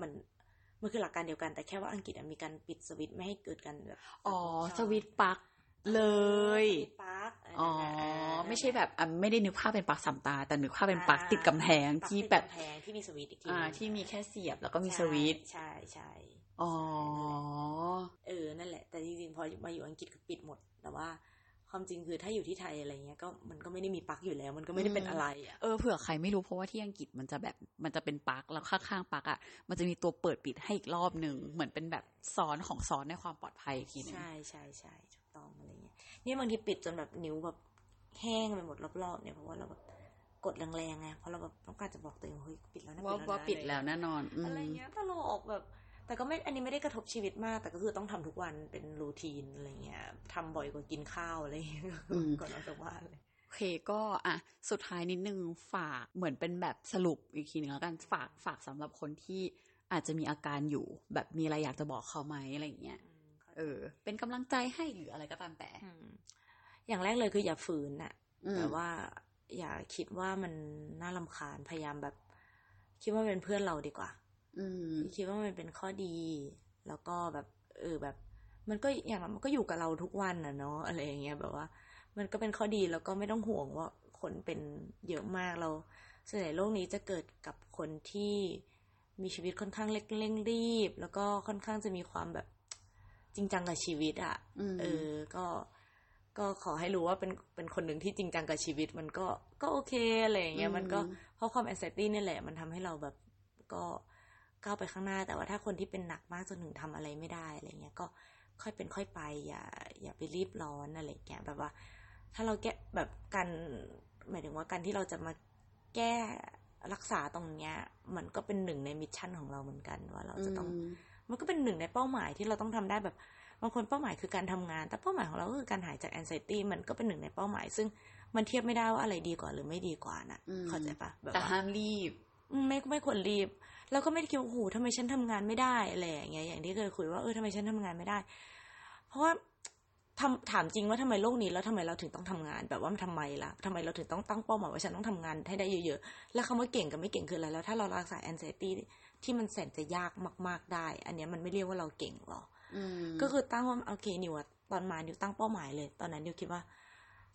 มัน มันคือหลักการเดียวกันแต่แค่ว่าอังกฤษอะมีการปิดสวิตช์ไม่ให้เกิดการแบบอ๋อสวิตช์ปลั๊กเลยสวิตช์ปลั๊กอ๋อ ไม่ใช่แบบอะไม่ได้นึกภาพเป็นปลั๊กสามตา แต่นึกภาพเป็นปลั๊กติดกำแพงปลั๊กที่ติดแบบกำแพงที่มีสวิตช์อีกทีอ่าหนึ่งที่มีแค่เสียบแล้วก็มีสวิตช์ใช่ใช่อ๋อเออนั่นแหละ แต่จริงๆพอมาอยู่อังกฤษก็ปิดหมด แต่ว่า ความจริงคือถ้าอยู่ที่ไทยอะไรเงี้ยก็มันก็ไม่ได้มีปลั๊กอยู่แล้ว มันก็ไม่ได้เป็นอะไรอะเออเผื่อใครไม่รู้เพราะว่าที่อังกฤษมันจะแบบมันจะเป็นปลั๊กแล้วข้างๆปลั๊กอะมันจะมีตัวเปิดปิดให้อีกรอบหนึ่งเหมือนเป็นแบบซ้อนของซ้อนในความปลอดภัยอีกทีหนึงใช่ใช่ใช่ถูกต้องอะไรเงี้ยนี่บางทีปิดจนแบบนิ้วแบบแห้งไปหมดรอบๆเนี่ยเพราะว่าเราแบบกดแรงๆไงเพราะเราแบบต้องการจะบอกตัวเองเฮ้ยปิดแล้วนะว่าว่าปิดแล้วแน่นอนอืมอะไรเงี้ยตลกแบบ แต่ก็ไม่ อันนี้ไม่ได้กระทบชีวิตมาก แต่ก็คือต้องทำทุกวันเป็นรูทีนอะไรเงี้ยทำบ่อยกว่ากินข้าวอะไรเงี้ยก่อนออกจากบ้านเลยโอเคก็อะสุดท้ายนิดนึงฝากเหมือนเป็นแบบสรุปอีกทีหนึ่งแล้วกันฝากฝากสำหรับคนที่อาจจะมีอาการอยู่ แบบมีอะไรอยากจะบอกเขาไหมอะไรอย่างเงี้ยเออ เป็นกำลังใจให้หรืออะไรก็ตามแต่อืมอย่างแรกเลยคืออย่าฝืนน่ะอืมแต่ว่าอย่าคิดว่ามันน่าลำคาญพยายามแบบ คิดว่าเป็นเพื่อนเราดีกว่า อืมคิดว่ามันเป็นข้อดี แล้วก็แบบเออแบบ มันก็อย่างมันก็อยู่กับเราทุกวันน่ะเนาะอะไรอย่างเงี้ยแบบว่า มันก็เป็นข้อดีแล้วก็ไม่ต้องห่วงว่าคนเป็นเยอะมากเราส่วนใหญ่โรคนี้จะเกิดกับคนที่มีชีวิตค่อนข้างเร่งเร่งรีบ แล้วก็ค่อนข้างจะมีความแบบจริงจังกับชีวิตอะ่ะอืมเออ ก็ก็ขอให้รู้ว่าเป็นเป็นคนหนึ่งที่จริงจังกับชีวิต มันก็ก็โอเคอะไรอย่างเงี้ยมันก็เพราะความ anxiety นี่แหละ มันทำให้เราแบบก็ ก้าวไปข้างหน้า แต่ว่าถ้าคนที่เป็นหนักมากจนถึงทำอะไรไม่ได้อะไรเงี้ยก็ค่อยเป็นค่อยไป อย่า อย่าไปรีบร้อนอะไรเงี้ยแบบว่า ถ้าเราแก้แบบการหมายถึงว่าการที่เราจะมาแก้รักษาตรงเนี้ย มันก็เป็นหนึ่งใน mission ของเราเหมือนกันว่าเราจะต้องมมันก็เป็นหนึ่งในเป้าหมายที่เราต้องทำได้แบบบางคนเป้าหมายคือการทำงาน แต่เป้าหมายของเราก็คือการหายจาก anxiety มันก็เป็นหนึ่งในเป้าหมาย ซึ่งมันเทียบไม่ได้ว่าอะไรดีกว่าหรือไม่ดีกว่านะอืมเข้าใจปะแบบแต่ว่าห้ามรีบอืมไม่ไม่ควรรีบ แล้วก็ไม่ได้คิดว่าโอ้โหทำไมฉันทำงานไม่ได้อะไรอย่างเงี้ยอย่างที่เคยคุยว่าเออทำไมฉันทำงานไม่ได้ เพราะว่าทำถามจริงว่าทำไมโลกนี้แล้วทำไมเราถึงต้องทำงาน แบบว่ามันทำไมล่ะทำไมเราถึงต้องตั้งเป้าหมายว่าฉันต้องทำงานให้ได้เยอะๆ แล้วคำว่าเก่งกับไม่เก่งคืออะไร แล้วถ้าเรารักษาแอนไซตี้ที่มันแสนจะยากมาก ๆได้ อันเนี้ยมันไม่เรียกว่าเราเก่งหรออืมก็คือตั้งว่าโอเคนิวอะตอนมานิวตั้งเป้าหมายเลย ตอนนั้นนิวคิดว่า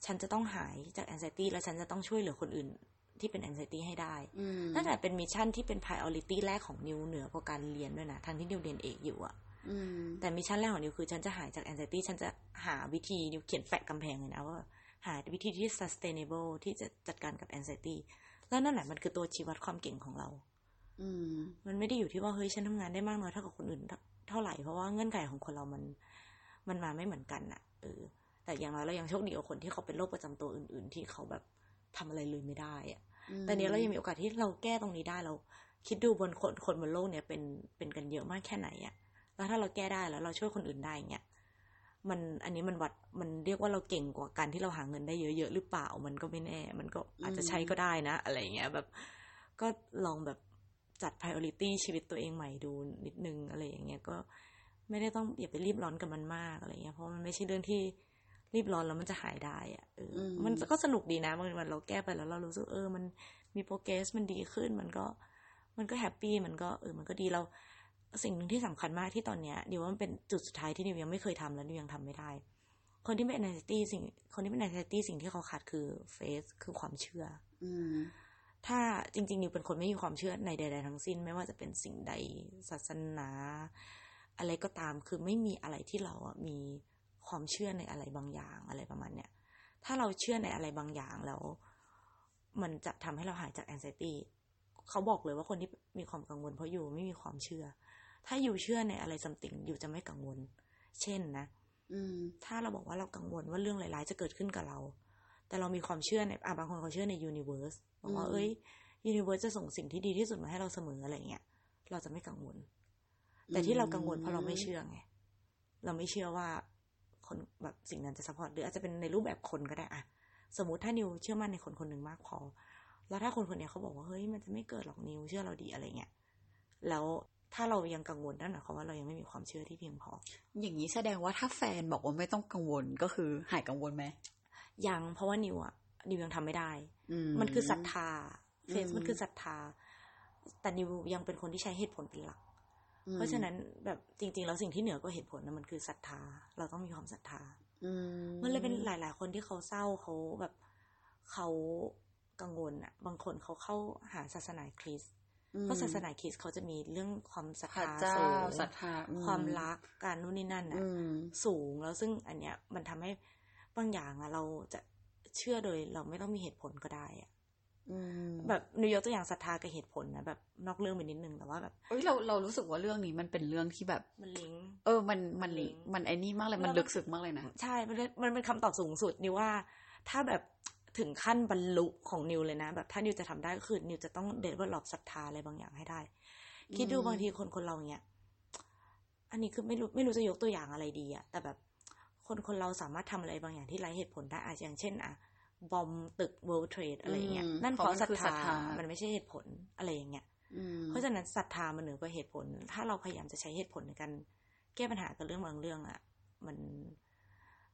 ฉันจะต้องหายจากแอนไซตี้แล้วฉันจะต้องช่วยเหลือคนอื่น ที่เป็น anxiety ให้ได้อืมนั่นแหละเป็น mission ที่เป็น priority แรกของนิวเหนือกว่าการเรียนด้วยนะทั้งที่นิวเรียนเอกอยู่อะอืมแต่ mission แรกของนิวคือฉันจะหายจาก anxiety ฉันจะหาวิธีนิวเขียนแปะกำแพงเลยนะว่า หาวิธีที่ sustainable ที่จะจัดการกับ anxiety แล้วนั่นแหละมันคือตัวชี้วัดความเก่งของเรา อืม มันไม่ได้อยู่ที่ว่าเฮ้ยฉันทำงานได้มากน้อยเท่ากับคนอื่นเท่าเท่าไหร่เพราะว่าเงื่อนไขของคนเรามัน มันมาไม่เหมือนกันอะเออแต่อย่างน้อยเรายังโชคดีกว่าคนที่เขาเป็นโรคประจำตัวอื่น ๆ ที่เขาแบบทำอะไรเลยไม่ได้อะ แต่เนี้ยเรายังมีโอกาสที่เราแก้ตรงนี้ได้เรา คิดดูบนคนคนบนโลกเนี่ยเป็นเป็นกันเยอะมากแค่ไหนอะแล้วถ้าเราแก้ได้แล้วเราช่วยคนอื่นได้เงี้ยมันอันนี้มันวัดมันเรียกว่าเราเก่งกว่าการที่เราหาเงินได้เยอะๆหรือเปล่า มันก็ไม่แน่ มันก็อาจจะใช้ก็ได้นะ อะไรเงี้ยแบบ ก็ลองแบบจัด priority ชีวิตตัวเองใหม่ดูนิดนึงอะไรอย่างเงี้ยก็ไม่ได้ต้องอย่าไปรีบร้อนกับมันมากอะไรเงี้ยเพราะมันไม่ใช่เรื่องที่ รีบร้อนแล้วมันจะหายได้อะเอออมันก็สนุกดีนะบางวันเราแก้ไปแล้วเรารู้สึกเออ มันมีโปรเกรสมันดีขึ้น มันก็ มันก็แฮปปี้มันก็เออมันก็ดีเรา สิ่งหนึ่งที่สำคัญมากที่ตอนเนี้ยเดี๋ยวว่ามันเป็นจุดสุดท้ายที่นิวยังไม่เคยทำแล้วนิวยังทำไม่ได้ คนที่เป็น anxiety สิ่ง คนที่เป็น anxiety สิ่งที่เขาขาดคือเฟสคือความเชื่อ อืมถ้าจริงๆนิวเป็นคนไม่มีความเชื่อในใดๆทั้งสิ้น ไม่ว่าจะเป็นสิ่งใดศาสนา อะไรก็ตามคือไม่มีอะไรที่เราอะมี ความเชื่อในอะไรบางอย่างอะไรประมาณเนี้ยถ้าเราเชื่อในอะไรบางอย่างแล้ว มันจะทำให้เราหายจาก anxiety เขาบอกเลยว่าคนที่มีความกังวลเพราะอยู่ไม่มีความเชื่อ ถ้าอยู่เชื่อในอะไรสัมติงอยู่จะไม่กังวล เช่นนะ อืม ถ้าเราบอกว่าเรากังวลว่าเรื่องร้ายๆจะเกิดขึ้นกับเรา แต่เรามีความเชื่อในอะบางคนเขาเชื่อในยูนิเว r ร์สบอกว่าอืมเอ้ยยูนิเว r ร์สจะส่งสิ่งที่ดีที่สุดมาให้เราเสมออะไรเงี้ยเราจะไม่กังวล แต่ที่เรากังวลเพราะเราไม่เชื่อไงเราไม่เชื่อว่า คนแบบสิ่งนั้นจะ support หรืออาจจะเป็นในรูปแบบคนก็ได้อะสมมติถ้านิวเชื่อมั่นในคนคนหนึ่งมากพอ แล้วถ้าคนคนเนี้ยเขาบอกว่าเฮ้ยมันจะไม่เกิดหรอกนิวเชื่อเราดีอะไรเงี้ยแล้วถ้าเรายังกังวลนั่นหมายความว่าเรายังไม่มีความเชื่อที่เพียงพอ อย่างนี้แสดงว่าถ้าแฟนบอกว่าไม่ต้องกังวลก็คือหายกังวลไหมยังเพราะว่านิวอะนิวยังทำไม่ได้อืมันคือศรัทธาเฟสอืมมันคือศรัทธา แต่นิวยังเป็นคนที่ใช้เหตุผลเป็นหลัก เพราะฉะนั้นแบบจริง ๆ แล้วสิ่งที่เหนือกว่าเหตุผลนะมันคือศรัทธา เราต้องมีความศรัทธาอืมันเลยเป็นหลาย ๆ คนที่เขาเศร้าเขาแบบเขากังวลอะบางคนเขาเข้าหาศาสนาคริสต์อืมเพราะศาสนาคริสต์เขาจะมีเรื่องความศรัทพระธาเจ้าสูงศรัทธาอืความรักการนู่นนี่นั่นอะอืมสูงแล้วซึ่งอันเนี้ยมันทำให้บางอย่างอะเราจะเชื่อโดยเราไม่ต้องมีเหตุผลก็ได้อะอืม แบบนิวยกตัวอย่างศรัทธากับเหตุผลนะแบบนอกเรื่องไปนิดนึงแต่ว่าแบบเอ้ยเราเรารู้สึกว่าเรื่องนี้มันเป็นเรื่องที่แบบมันลิงก์เออมันมันลิงก์มันไอ้นี่มากเลยมันแล้วลึกซึ้งมากเลยนะใช่มันเป็นมันเป็นคำตอบสูงสุดนิวว่า ถ้าแบบถึงขั้นบรรลุของนิวเลยนะ แบบถ้านิวจะทำได้ก็คือนิวจะต้องเดเวลลอปศรัทธาอะไรบางอย่างให้ได้ คิดดูอืมบางทีคนคนเราเนี้ยอันนี้คือไม่รู้ไม่รู้จะยกตัวอย่างอะไรดีอะแต่แบบคนคนเราสามารถทำอะไรบางอย่างที่ไร้เหตุผลได้อาจจะอย่างเช่นอะ บอมตึก World Trade อะไรอย่างเงี้ยอืมนั่นเพราะเพราะมันศรัทคือศรัทธาธามัมันไม่ใช่เหตุผลอะไรอย่างเงี้ยอืมเพราะฉะนั้นศรัทธามันเหนือกว่าเหตุผล ถ้าเราพยายามจะใช้เหตุผลในการแก้ปัญหากับเรื่องบางเรื่องอะมัน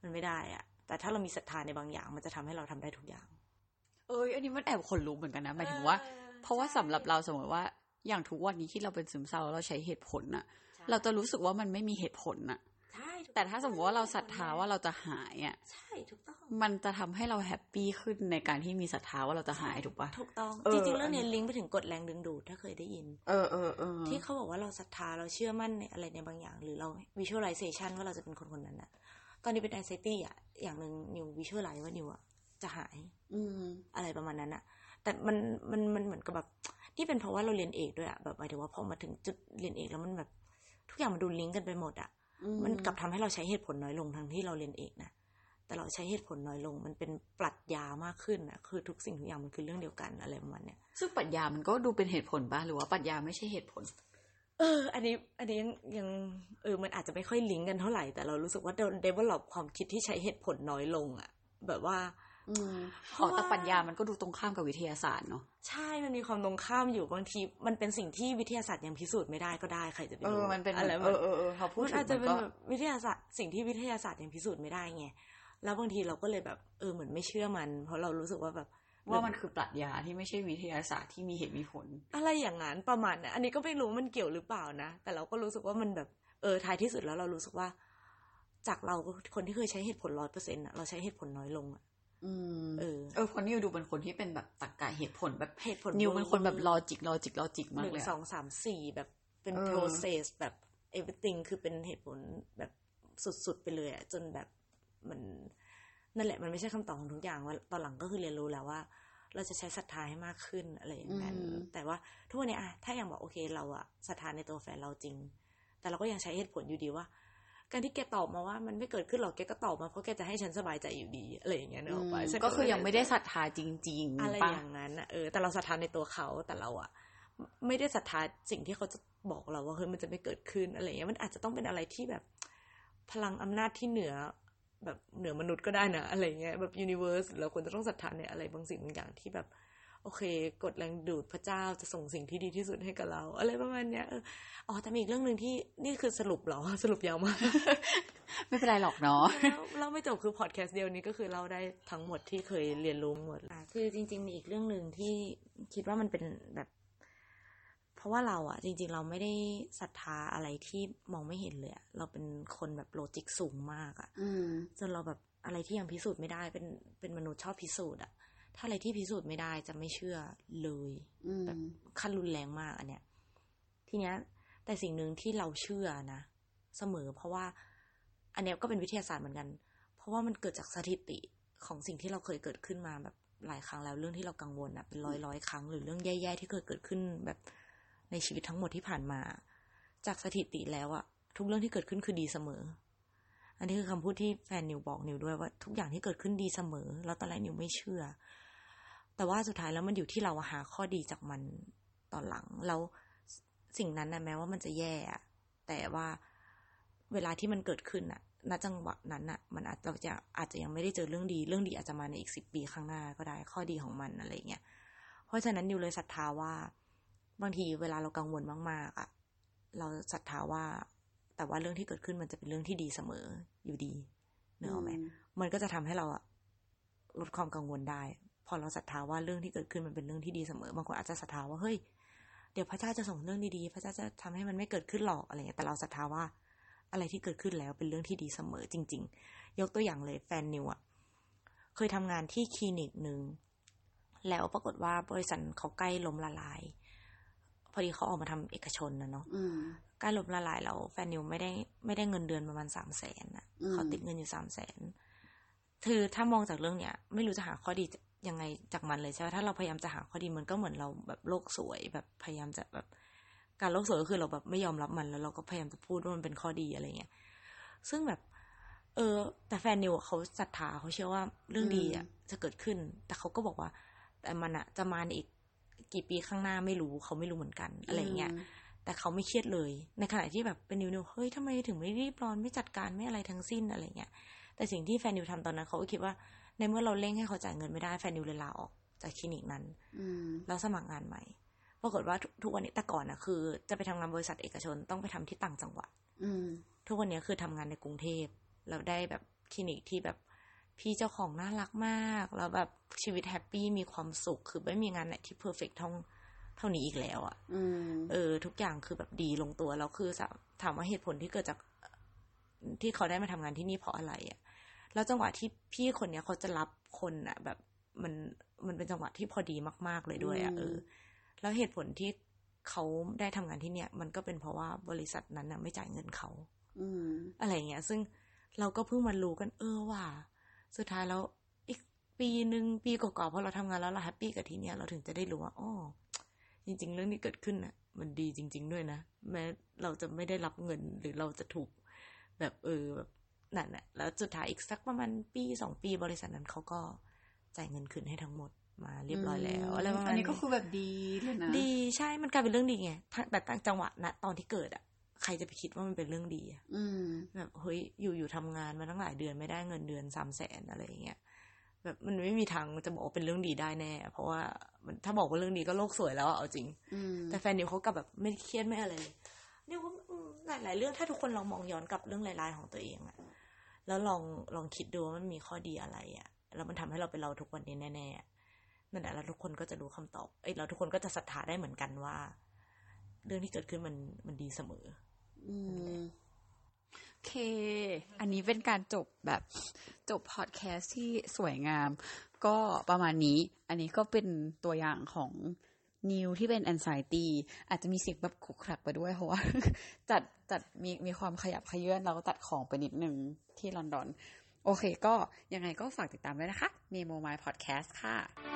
มันไม่ได้อะแต่ถ้าเรามีศรัทธาในบางอย่าง มันจะทำให้เราทำได้ทุกอย่าง เอ้ยอันนี้มันแอบขนลุกเหมือนกันนะหมายถึงว่า เพราะว่าสำหรับเราสมมติว่าอย่างทุกวันนี้ที่เราเป็นซึมเศร้าแล้วเราใช้เหตุผลน่ะ เราจะรู้สึกว่ามันไม่มีเหตุผลน่ะใช่ถูก แต่ถ้าสมมติว่าเราศรัทธาว่าเราจะหายอะใช่ถูกต้องมันจะทำให้เราแฮปปี้ขึ้นในการที่มีศรัทธาว่าเราจะหายถูกปะถูกต้องเออจริงๆเรื่องนี้ลิงก์ไปถึงกฎแรงดึงดูดถ้าเคยได้ยิน เออเออเออที่เขาบอกว่าเราศรัทธาเราเชื่อมั่นในอะไรในบางอย่าง หรือเรา visualization ว่าเราจะเป็นคนคนนั้นอะตอนนี้เป็น anxiety อะอย่างหนึ่งนิว visualize ว่านิวอะจะหาย อืมอะไรประมาณนั้นอะแต่มันมันมันเหมือนกับแบบที่เป็นเพราะว่าเราเรียนเอกด้วยอะแบบหมายถึงว่าพอมาถึงจุดเรียนเอกแล้วมันแบบ ทุกอย่างมันดูลิงก์กันไปหมดอะอื มันกลับทำให้เราใช้เหตุผลน้อยลงทั้งที่เราเรียนเอกนะแต่เราใช้เหตุผลน้อยลง มันเป็นปรัชญามากขึ้นอะคือทุกสิ่งทุกอย่างมันคือเรื่องเดียวกันอะไรประมาณเนี้ยซึ่งปรัชญามันก็ดูเป็นเหตุผลป่ะหรือว่าปรัชญาไม่ใช่เหตุผล เออ อันนี้ อันนี้ยังยังเออมันอาจจะไม่ค่อยลิงก์กันเท่าไหร่แต่เรารู้สึกว่าเรา develop ความคิดที่ใช้เหตุผลน้อยลงอะแบบว่า อืมเพอ๋อราะว่าแต่ปรัชญามันก็ดูตรงข้ามกับวิทยาศาสตร์เนาะใช่มันมีความตรงข้ามอยู่บางทีมันเป็นสิ่งที่วิทยาศาสตร์ยังพิสูจน์ไม่ได้ก็ได้ใครจะไปเอรู้อมันเป็นอะไรเออเออเออพอพูดมันถึงอาจจะมันเป็นก็แบบวิทยาศาสตร์สิ่งที่วิทยาศาสตร์ยังพิสูจน์ไม่ได้ไงแล้วบางทีเราก็เลยแบบเออเหมือนไม่เชื่อมัน เพราะเรารู้สึกว่าแบบว่ามันคือปรัชญาที่ไม่ใช่วิทยาศาสตร์ที่มีเหตุมีผล อะไรอย่างนั้นประมาณนั้นอันนี้ก็ไม่รู้มันเกี่ยวหรือเปล่านะ แต่เราก็รู้สึกว่ามันแบบเออท้ายที่สุดแล้วเรารู้สึกว่า จากเราคนที่เคยใช้เหตุผลร้อยเปอร์เซ็นต์เราใช้เหตุผลน้อยลงอะ อืมเออเออเพราะนิวดูเป็นคนที่เป็นแบบตรรกะเหตุผลแบบเหตุผลนิวเป็นคนแบบ logicจิกลอจิกลอจิกหมากนึ่งเลยสอะองสามสี่แบบเป็นเออ process แบบ everything คือเป็นเหตุผลแบบสุดๆไปเลยอะจนแบบมันนั่นแหละมันไม่ใช่คำตอบของทุกอย่างว่าตอนหลังก็คือเรียนรู้แล้วว่า เราจะใช้ศรัทธาให้มากขึ้นอะไรอย่างนั้นอืมแต่ว่าทุกวันนี้อะถ้าอย่างบอกโอเคเราอะศรัทธาในตัวแฟนเราจริง แต่เราก็ยังใช้เหตุผลอยู่ดีว่า การที่แกตอบมาว่ามันไม่เกิดขึ้นหรอกแกก็ตอบมาเพราะแกจะให้ฉันสบายใจอยู่ดีอะไรอย่างเงี้ยเนกอะไปฉันก็คือยังไม่ได้ศรัทธาจริงอะไรๆปะอย่างนั้นอะเออแต่เราศรัทธาในตัวเขาแต่เราอะไม่ได้ศรัทธาสิ่งที่เขาจะบอกเราว่าเฮ้ยมันจะไม่เกิดขึ้นอะไรอย่างเงี้ยมันอาจจะต้องเป็นอะไรที่แบบ พลังอำนาจที่เหนือแบบเหนือมนุษย์ก็ได้นะอะไรเงี้ยแบบยูนิเวอร์สเราควรจะต้องศรัทธาในอะไรบางสิ่งบางอย่างที่แบบ โอเค กดแรงดูดพระเจ้าจะส่งสิ่งที่ดีที่สุดให้กับเรา อะไรประมาณเนี้ยอ๋อแต่มีอีกเรื่องหนึ่งที่นี่คือสรุปเหรอสรุปยาวมากไม่เป็นไรหรอกเนาะเราไม่จบคือพอดแคสต์เดียวนี้ก็คือเราได้ทั้งหมดที่เคยเรียนรู้หมดอะคือจริง ๆ มีอีกเรื่องหนึ่งที่คิดว่ามันเป็นแบบ เพราะว่าเราอะจริง ๆ เราไม่ได้ศรัทธาอะไรที่มองไม่เห็นเลยเราเป็นคนแบบโลจิกสูงมากอะจนเราแบบอะไรที่ยังพิสูจน์ไม่ได้เป็นเป็นมนุษย์ชอบพิสูจน์อะ ถ้าอะไรที่พิสูจน์ไม่ได้จะไม่เชื่อเลยแบบขั้นรุนแรงมากอันเนี้ย ทีเนี้ย แต่สิ่งหนึ่งที่เราเชื่อนะเสมอ เพราะว่า อันนี้ก็เป็นวิทยาศาสตร์เหมือนกัน เพราะว่ามันเกิดจากสถิติของสิ่งที่เราเคยเกิดขึ้นมาแบบหลายครั้งแล้วเรื่องที่เรากังวลอะเป็นร้อยร้อยครั้งหรือเรื่องแย่ๆที่เคยเกิดขึ้นแบบในชีวิตทั้งหมดที่ผ่านมา จากสถิติแล้วอะทุกเรื่องที่เกิดขึ้นคือดีเสมอ อันนี้คือคำพูดที่แฟนนิวบอกนิวด้วยว่าทุกอย่างที่เกิดขึ้นดีเสมอ แล้วตอนแรกนิวไม่เชื่อ แต่ว่าสุดท้ายแล้วมันอยู่ที่เราหาข้อดีจากมันตอนหลัง แล้วสิ่งนั้นนะแม้ว่ามันจะแย่แต่ว่าเวลาที่มันเกิดขึ้นอะณจังหวะนั้นอะมันอาจเราจะอาจจะยังไม่ได้เจอเรื่องดี เรื่องดีอาจจะมาในอีกสิบปีข้างหน้าก็ได้ข้อดีของมันอะไรเงี้ย เพราะฉะนั้นนิวเลยศรัทธาว่า บางทีเวลาเรากังวลมากๆอะเราศรัทธาว่า แต่ว่าเรื่องที่เกิดขึ้นมันจะเป็นเรื่องที่ดีเสมออยู่ดีเนอะไหมมันก็จะทำให้เราอะลดความกังวลได้ พอเราศรัทธาว่าเรื่องที่เกิดขึ้นมันเป็นเรื่องที่ดีเสมอบางคนอาจจะศรัทธาว่าเฮ้ยเดี๋ยวพระเจ้าจะส่งเรื่องดีๆ พระเจ้าจะทำให้มันไม่เกิดขึ้นหรอกอะไรเงี้ยแต่เราศรัทธาว่าอะไรที่เกิดขึ้นแล้วเป็นเรื่องที่ดีเสมอจริง ๆ ยกตัวอย่างเลยแฟนนิวอะเคยทำงานที่คลินิกหนึ่งแล้วปรากฏว่าบริษัทเขาใกล้ล้มละลาย พอดีเขาออกมาทำเอกชนนะเนาะใกล้ล้มละลายแล้วแฟนนิวไม่ได้ไม่ได้เงินเดือนประมาณสามแสนอะเขาติดเงินอยู่สามแสนคือถ้ามองจากเรื่องเนี้ย ไม่รู้จะหาข้อดี ยังไงจากมันเลยใช่ไหมถ้าเราพยายามจะหาข้อดีมันก็เหมือนเราแบบโลกสวยแบบพยายามจะแบบการโลกสวยก็คือเราแบบไม่ยอมรับมันแล้วเราก็พยายามจะพูดว่ามันเป็นข้อดีอะไรเงี้ยซึ่งแบบ เออ แต่แฟนนิวเขาศรัทธาเขาเชื่อว่าเรื่องดีอะจะเกิดขึ้น แต่เขาก็บอกว่า แต่มันอะจะมาอีกกี่ปีข้างหน้าไม่รู้เขาไม่รู้เหมือนกันอะไรเงี้ยแต่เขาไม่เครียดเลย ในขณะที่แบบเป็นนิวนิวเฮ้ยทำไมถึงไม่รีบร้อนไม่จัดการไม่อะไรทั้งสิ้นอะไรเงี้ยแต่สิ่งที่แฟนนิวทำตอนนั้นเขาก็คิดว่า ในเมื่อเราเร่งให้เขาจ่ายเงินไม่ได้แฟนนิวเลยลาออกจากคลินิกนั้นแล้วสมัครงานใหม่ปรากฏว่าทุกวันนี้แต่ก่อนนะคือ จะไปทำงานบริษัทเอกชนต้องไปทำที่ต่างจังหวัดทุกวันนี้คือทำงานในกรุงเทพแล้วได้แบบคลินิกที่แบบพี่เจ้าของน่ารักมากแล้วแบบชีวิต happy มีความสุข คือไม่มีงานไหนที่ perfect เท่าเท่านี้อีกแล้วอะ่ะเออ ทุกอย่างคือแบบดีลงตัวแล้วคือถามว่าเหตุผลที่เกิดจากที่เขาได้มาทำงานที่นี่เพราะอะไรอะ่ะ แล้วจังหวะที่พี่คนเนี้ยเขาจะรับคนอะ่ะแบบมันมันเป็นจังหวะที่พอดีมาก ๆ เลยด้วยอะ่ะเออ แล้วเหตุผลที่เขาได้ทำงานที่เนี่ย มันก็เป็นเพราะว่าบริษัทนั้นน่ะไม่จ่ายเงินเขา อือะไรเงี้ย ซึ่งเราก็เพิ่งมารู้กัน เออว่า สุดท้ายแล้วอีกปีหนึ่งปีก่อนๆพอเราทำงานแล้วเราแฮปปี้กับที่เนี้ยเราถึงจะได้รู้ว่าอ๋อจริง ๆ เรื่องนี้เกิดขึ้นน่ะมันดีจริง ๆ ด้วยนะแม้เราจะไม่ได้รับเงินหรือเราจะถูกแบบเออแบบ นั่นแหละแล้วสุดท้ายอีกสักประมาณปีสองปีบริษัทนั้นเขาก็จ่ายเงินคืนให้ทั้งหมดมาเรียบร้อยแล้วอะไรประมาณนี้อันนี้ก็คือแบบดีเลยนะดีใช่มันกลายเป็นเรื่องดีไงแต่ตั้งจังหวะนะตอนที่เกิดอะใครจะไปคิดว่ามันเป็นเรื่องดีอะแบบเฮ้ยอยู่อยู่ทำงานมาตั้งหลายเดือนไม่ได้เงินเดือนสามแสนอะไรอย่างเงี้ยแบบมันไม่มีทางจะบอกเป็นเรื่องดีได้แน่ เพราะว่ามันถ้าบอกว่าเรื่องดีก็โลกสวยแล้วเอาจริงแต่แฟนนิวเขากลับแบบไม่เครียดไม่อะไรเลยนิวว่าหลายหลายเรื่องถ้าทุกคนลองมองย้อนกลับเรื่องรายๆของตัวเองอะ แล้วลองลองคิดดูว่ามันมีข้อดีอะไรอะแล้วมันทำให้เราเป็นเราทุกวันนี้แน่ๆนั่นแหละแล้วทุกคนก็จะรู้คำตอบ เอ้ยเราทุกคนก็จะศรัทธาได้เหมือนกันว่า เรื่องที่เกิดขึ้นมันมันดีเสมอ อืมโอเค อันนี้เป็นการจบแบบจบพอดแคสต์ที่สวยงาม ก็ประมาณนี้ อันนี้ก็เป็นตัวอย่างของ นิวที่เป็นแอนไซตีอาจจะมีเสียงแบบขุกขลักไปด้วยเพราะว่าจัดจัดมีมีความขยับขยื่นเราก็ตัดของไปนิดนึงที่ลอนดอน โอเคก็ยังไงก็ฝากติดตามด้วยนะคะ Memo My Podcast ค่ะ